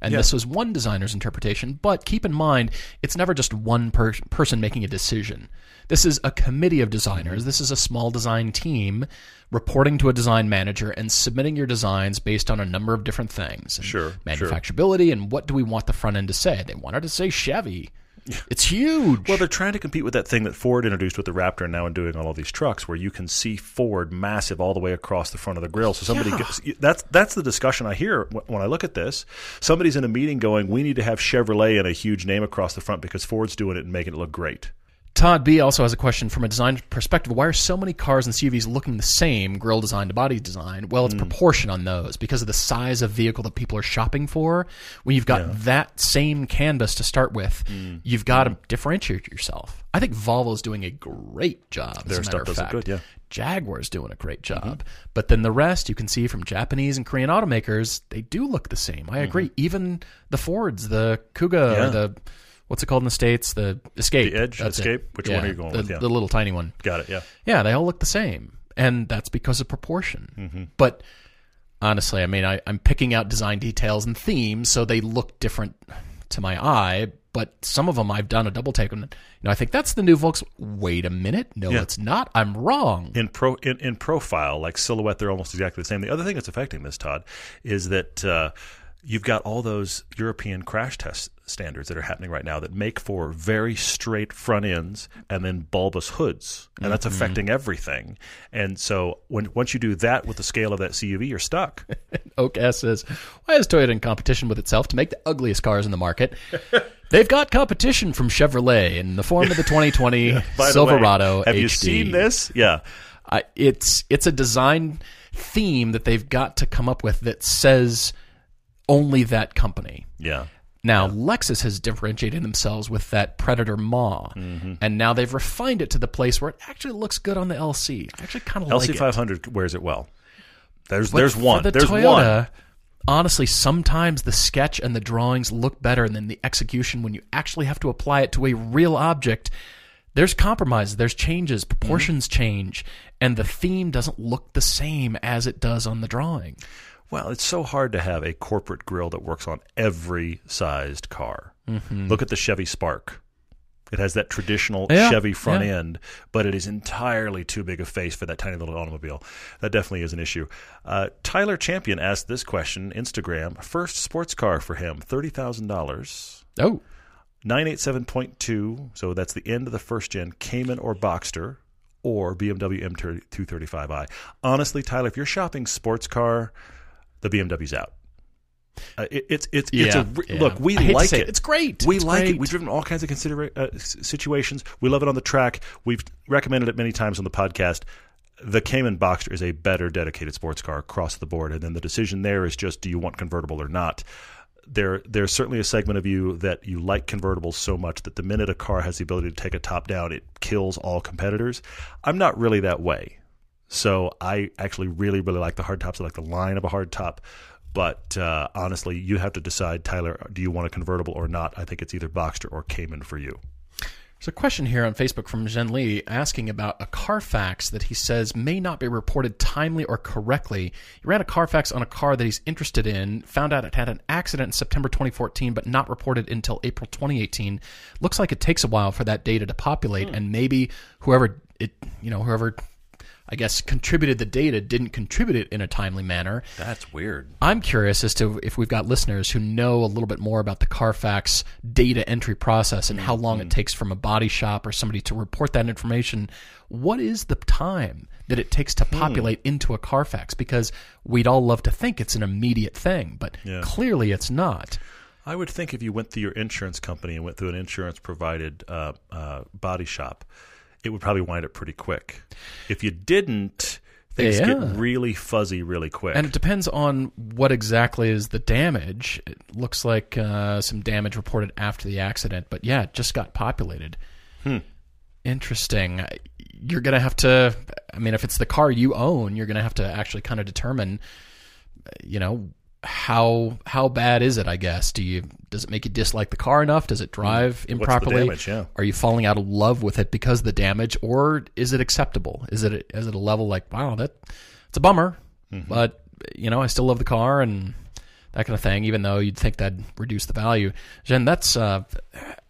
And Yeah. this was one designer's interpretation, but keep in mind, it's never just one per- person making a decision. This is a committee of designers. This is a small design team reporting to a design manager and submitting your designs based on a number of different things. Sure, Manufacturability and what do we want the front end to say? They wanted to say Chevy. It's huge. Well, they're trying to compete with that thing that Ford introduced with the Raptor and now in doing all of these trucks, where you can see Ford massive all the way across the front of the grill. So somebody gets, that's that's the discussion I hear when I look at this. Somebody's in a meeting going, "We need to have Chevrolet and a huge name across the front because Ford's doing it and making it look great." Todd B also has a question from a design perspective. Why are so many cars and CUVs looking the same, grill design to body design? Well, it's Hmm. proportion on those because of the size of vehicle that people are shopping for. When you've got that same canvas to start with, Hmm. you've got to differentiate yourself. I think Volvo's doing a great job. Their as a stuff of does fact. good, yeah. Mm-hmm. Jaguar's doing a great job. But then the rest, you can see from Japanese and Korean automakers, they do look the same. I agree. Even the Fords, the Kuga, Mm-hmm. Yeah. the what's it called in the states? The Escape. The Edge? That's it. Escape? Which one are you going the, with? Yeah. The little tiny one. Got it. Yeah. Yeah, they all look the same, and that's because of proportion. Mm-hmm. But honestly, I mean, I, I'm picking out design details and themes, so they look different to my eye. But some of them I've done a double take on. You know, I think that's the new Volks. Wait a minute, no, Yeah. it's not. I'm wrong. in pro in, in profile, like silhouette, they're almost exactly the same. The other thing that's affecting this, Todd, is that uh, you've got all those European crash test standards that are happening right now that make for very straight front ends and then bulbous hoods, and that's mm-hmm. affecting everything. And so when once you do that with the scale of that CUV, you're stuck. Oak S says, Why is Toyota in competition with itself to make the ugliest cars in the market? They've got competition from Chevrolet in the form of the 2020 By the way, Silverado have you seen this? Yeah. I, it's it's a design theme that they've got to come up with that says only that company. Yeah. Now Lexus has differentiated themselves with that Predator Maw, Mm-hmm. and now they've refined it to the place where it actually looks good on the LC. I actually kind of like LC five hundred wears it well. There's But there's one. The There's Toyota, one. honestly, sometimes the sketch and the drawings look better than the execution when you actually have to apply it to a real object. There's compromise, there's changes, proportions Mm-hmm. change, and the theme doesn't look the same as it does on the drawing. Well, it's so hard to have a corporate grill that works on every sized car. Mm-hmm. Look at the Chevy Spark. It has that traditional Yeah, Chevy front yeah. end, but it is entirely too big a face for that tiny little automobile. That definitely is an issue. Uh, Tyler Champion asked this question Instagram first sports car for him, $30,000. Oh, 987.2, so that's the end of the first gen Cayman or Boxster or BMW M235i. Honestly, Tyler, if you're shopping sports car, the BMW's out. Uh, it, it's it's it's a yeah. look. We I hate to like it. it. It's great. We It's like it. We've driven all kinds of considera- uh, situations. We love it on the track. We've recommended it many times on the podcast. The Cayman Boxster is a better dedicated sports car across the board, and then the decision there is just do you want convertible or not there there's certainly a segment of you that you like convertibles so much that the minute a car has the ability to take a top down, it kills all competitors. I'm not really that way. So I actually really, really like the hard tops. I like the line of a hard top. But uh, honestly, you have to decide, Tyler, do you want a convertible or not? I think it's either Boxster or Cayman for you. There's a question here on Facebook from Zhen Li asking about a Carfax that he says may not be reported timely or correctly. He ran a Carfax on a car that he's interested in, found out it had an accident in September 2014, but not reported until April 2018. Looks like it takes a while for that data to populate, and maybe whoever it, you know, whoever I guess contributed the data didn't contribute it in a timely manner. That's weird. I'm curious as to if we've got listeners who know a little bit more about the Carfax data entry process and how long it takes from a body shop or somebody to report that information. What is the time that it takes to populate into a Carfax? Because we'd all love to think it's an immediate thing, but Yeah. clearly it's not. I would think if you went through your insurance company and went through an insurance provided uh, uh, body shop, it would probably wind up pretty quick. If you didn't, things Yeah. get really fuzzy really quick. And it depends on what exactly is the damage. It looks like uh, some damage reported after the accident, but yeah, it just got populated. Interesting. You're going to have to, I mean, if it's the car you own, you're going to have to actually kind of determine, uh, you know, how how bad is it? I guess. Do you does it make you dislike the car enough? Does it drive the improperly? damage? Yeah. Are you falling out of love with it because of the damage, or is it acceptable? Is it is it a level like wow that it's a bummer, but you know I still love the car and that kind of thing. Even though you'd think that'd reduce the value, Jen, that's uh,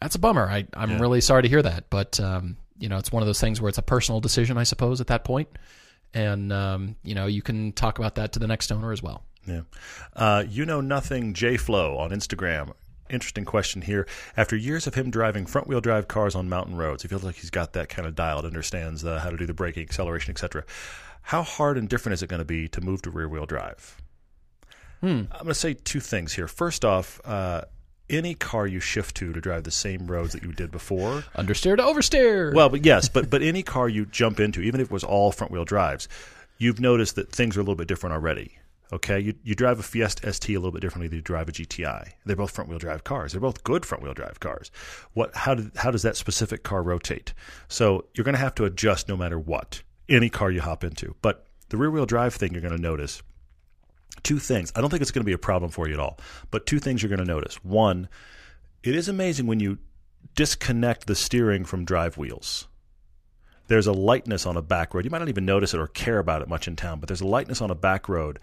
that's a bummer. I I'm really sorry to hear that, but um, you know it's one of those things where it's a personal decision, I suppose, at that point, and um, you know you can talk about that to the next owner as well. Yeah. Uh, you know nothing, JFlow on Instagram. Interesting question here. After years of him driving front wheel drive cars on mountain roads, he feels like he's got that kind of dialed, understands uh, how to do the braking, acceleration, etc. How hard and different is it going to be to move to rear wheel drive? Hmm. I'm going to say two things here. First off, uh, any car you shift to to drive the same roads that you did before. Understeer to oversteer. Well, but yes, but but any car you jump into, even if it was all front wheel drives, you've noticed that things are a little bit different already. Okay, you, you drive a Fiesta ST a little bit differently than you drive a GTI. They're both front wheel drive cars. They're both good front wheel drive cars. What how did how does that specific car rotate? So you're going to have to adjust no matter what any car you hop into. But the rear wheel drive thing you're going to notice two things. I don't think it's going to be a problem for you at all, but two things you're going to notice. One, it is amazing when you disconnect the steering from drive wheels. There's a lightness on a back road. You might not even notice it or care about it much in town, but there's a lightness on a back road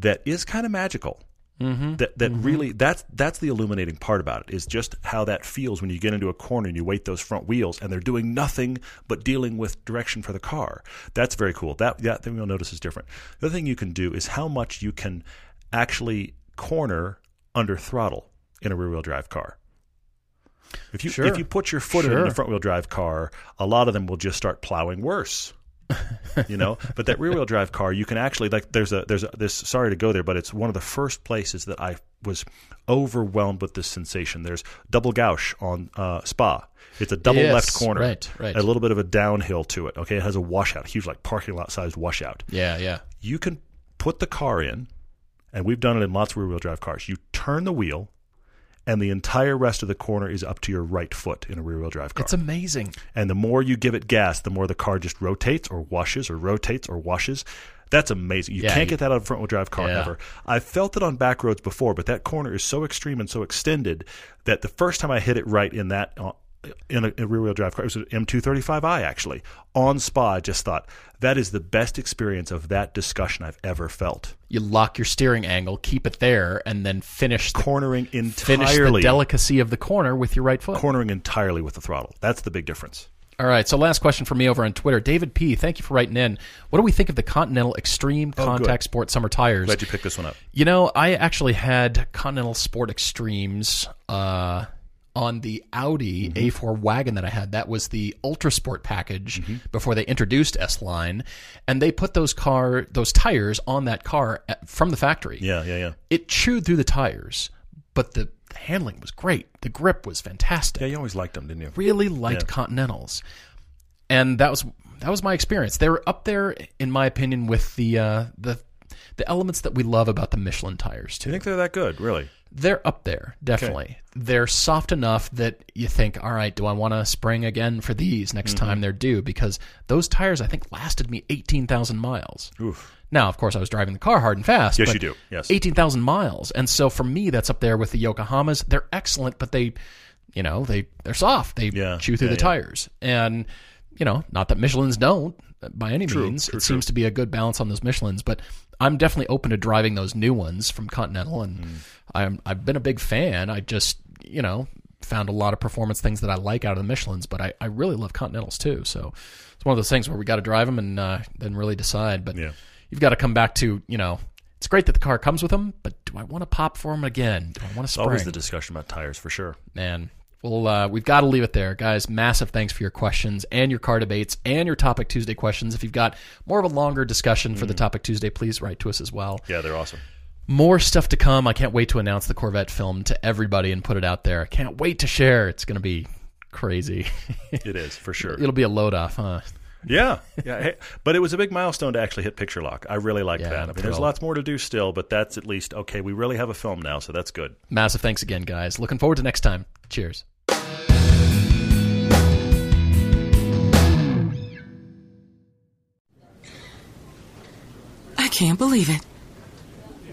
that is kind of magical. Mm-hmm. That that mm-hmm. really that's that's the illuminating part about it is just how that feels when you get into a corner and you weight those front wheels and they're doing nothing but dealing with direction for the car. That's very cool. That that thing you'll notice is different. The other thing you can do is how much you can actually corner under throttle in a rear wheel drive car. If you sure. if you put your foot sure. in a front wheel drive car, a lot of them will just start plowing worse you know. But that rear wheel drive car, you can actually like. There's a there's a, this. Sorry to go there, but it's one of the first places that I was overwhelmed with this sensation. There's double gauche on uh, Spa. It's a double yes, left corner, right, right. A little bit of a downhill to it. Okay, it has a washout, huge like parking lot sized washout. Yeah, yeah. You can put the car in, and we've done it in lots of rear wheel drive cars. You turn the wheel, and the entire rest of the corner is up to your right foot in a rear wheel drive car. It's amazing. And the more you give it gas, the more the car just rotates or washes or rotates or washes. That's amazing. You Yeah, can't you- get that out of a front wheel drive car Yeah. ever. I've felt it on back roads before, but that corner is so extreme and so extended that the first time I hit it right in that uh, in a, a rear wheel drive car, it was an M235i actually on Spa. I just thought that is the best experience of that discussion I've ever felt. You lock your steering angle, keep it there, and then finish the, Cornering finish the delicacy of the corner with your right foot. cornering entirely with the throttle. That's the big difference. All right. So last question for me over on Twitter. David P. Thank you for writing in. What do we think of the Continental Extreme Oh, good. Contact Sport Summer tires? Glad you picked this one up. You know, I actually had Continental Sport Extremes uh, on the Audi A4 wagon that I had. That was the Ultra Sport package before they introduced S Line, and they put those car those tires on that car at, from the factory. Yeah, yeah, yeah. It chewed through the tires, but the handling was great. The grip was fantastic Yeah, you always liked them, didn't you? really liked Continentals, and that was that was my experience. They were up there, in my opinion, with the uh, the the elements that we love about the Michelin tires too. you think they're that good, really? They're up there, definitely. They're soft enough that you think, all right, do I want to spring again for these next Mm-hmm. time they're due? Because those tires, I think, lasted me eighteen thousand miles. Oof. Now, of course, I was driving the car hard and fast. Yes, you do. Yes. 18,000 miles. And so for me, that's up there with the Yokohamas. They're excellent, but they, you know, they, they're soft. They Yeah, chew through yeah, the yeah. tires. And, you know, not that Michelin's don't by any True, means. true, it seems to be a good balance on those Michelins, but I'm definitely open to driving those new ones from Continental. And Mm. I'm, I've been a big fan. I just, you know, found a lot of performance things that I like out of the Michelins, but I, I really love Continentals too. So it's one of those things where we got to drive them and uh, then really decide. But Yeah. you've got to come back to you know it's great that the car comes with them, but do I want to pop for them again? Do I want to always the discussion about tires for sure. Man, well, uh, we've got to leave it there, guys. Massive thanks for your questions and your car debates and your Topic Tuesday questions. If you've got more of a longer discussion Mm. for the Topic Tuesday, please write to us as well. Yeah, they're awesome. More stuff to come. I can't wait to announce the Corvette film to everybody and put it out there. I can't wait to share. It's going to be crazy. It is for sure. It'll be a load off, huh? Yeah, yeah. Hey, but it was a big milestone to actually hit picture lock. I really like Yeah, that. I mean, there's lots more to do still, but that's at least okay. We really have a film now, so that's good. Massive thanks again, guys. Looking forward to next time. Cheers. I can't believe it.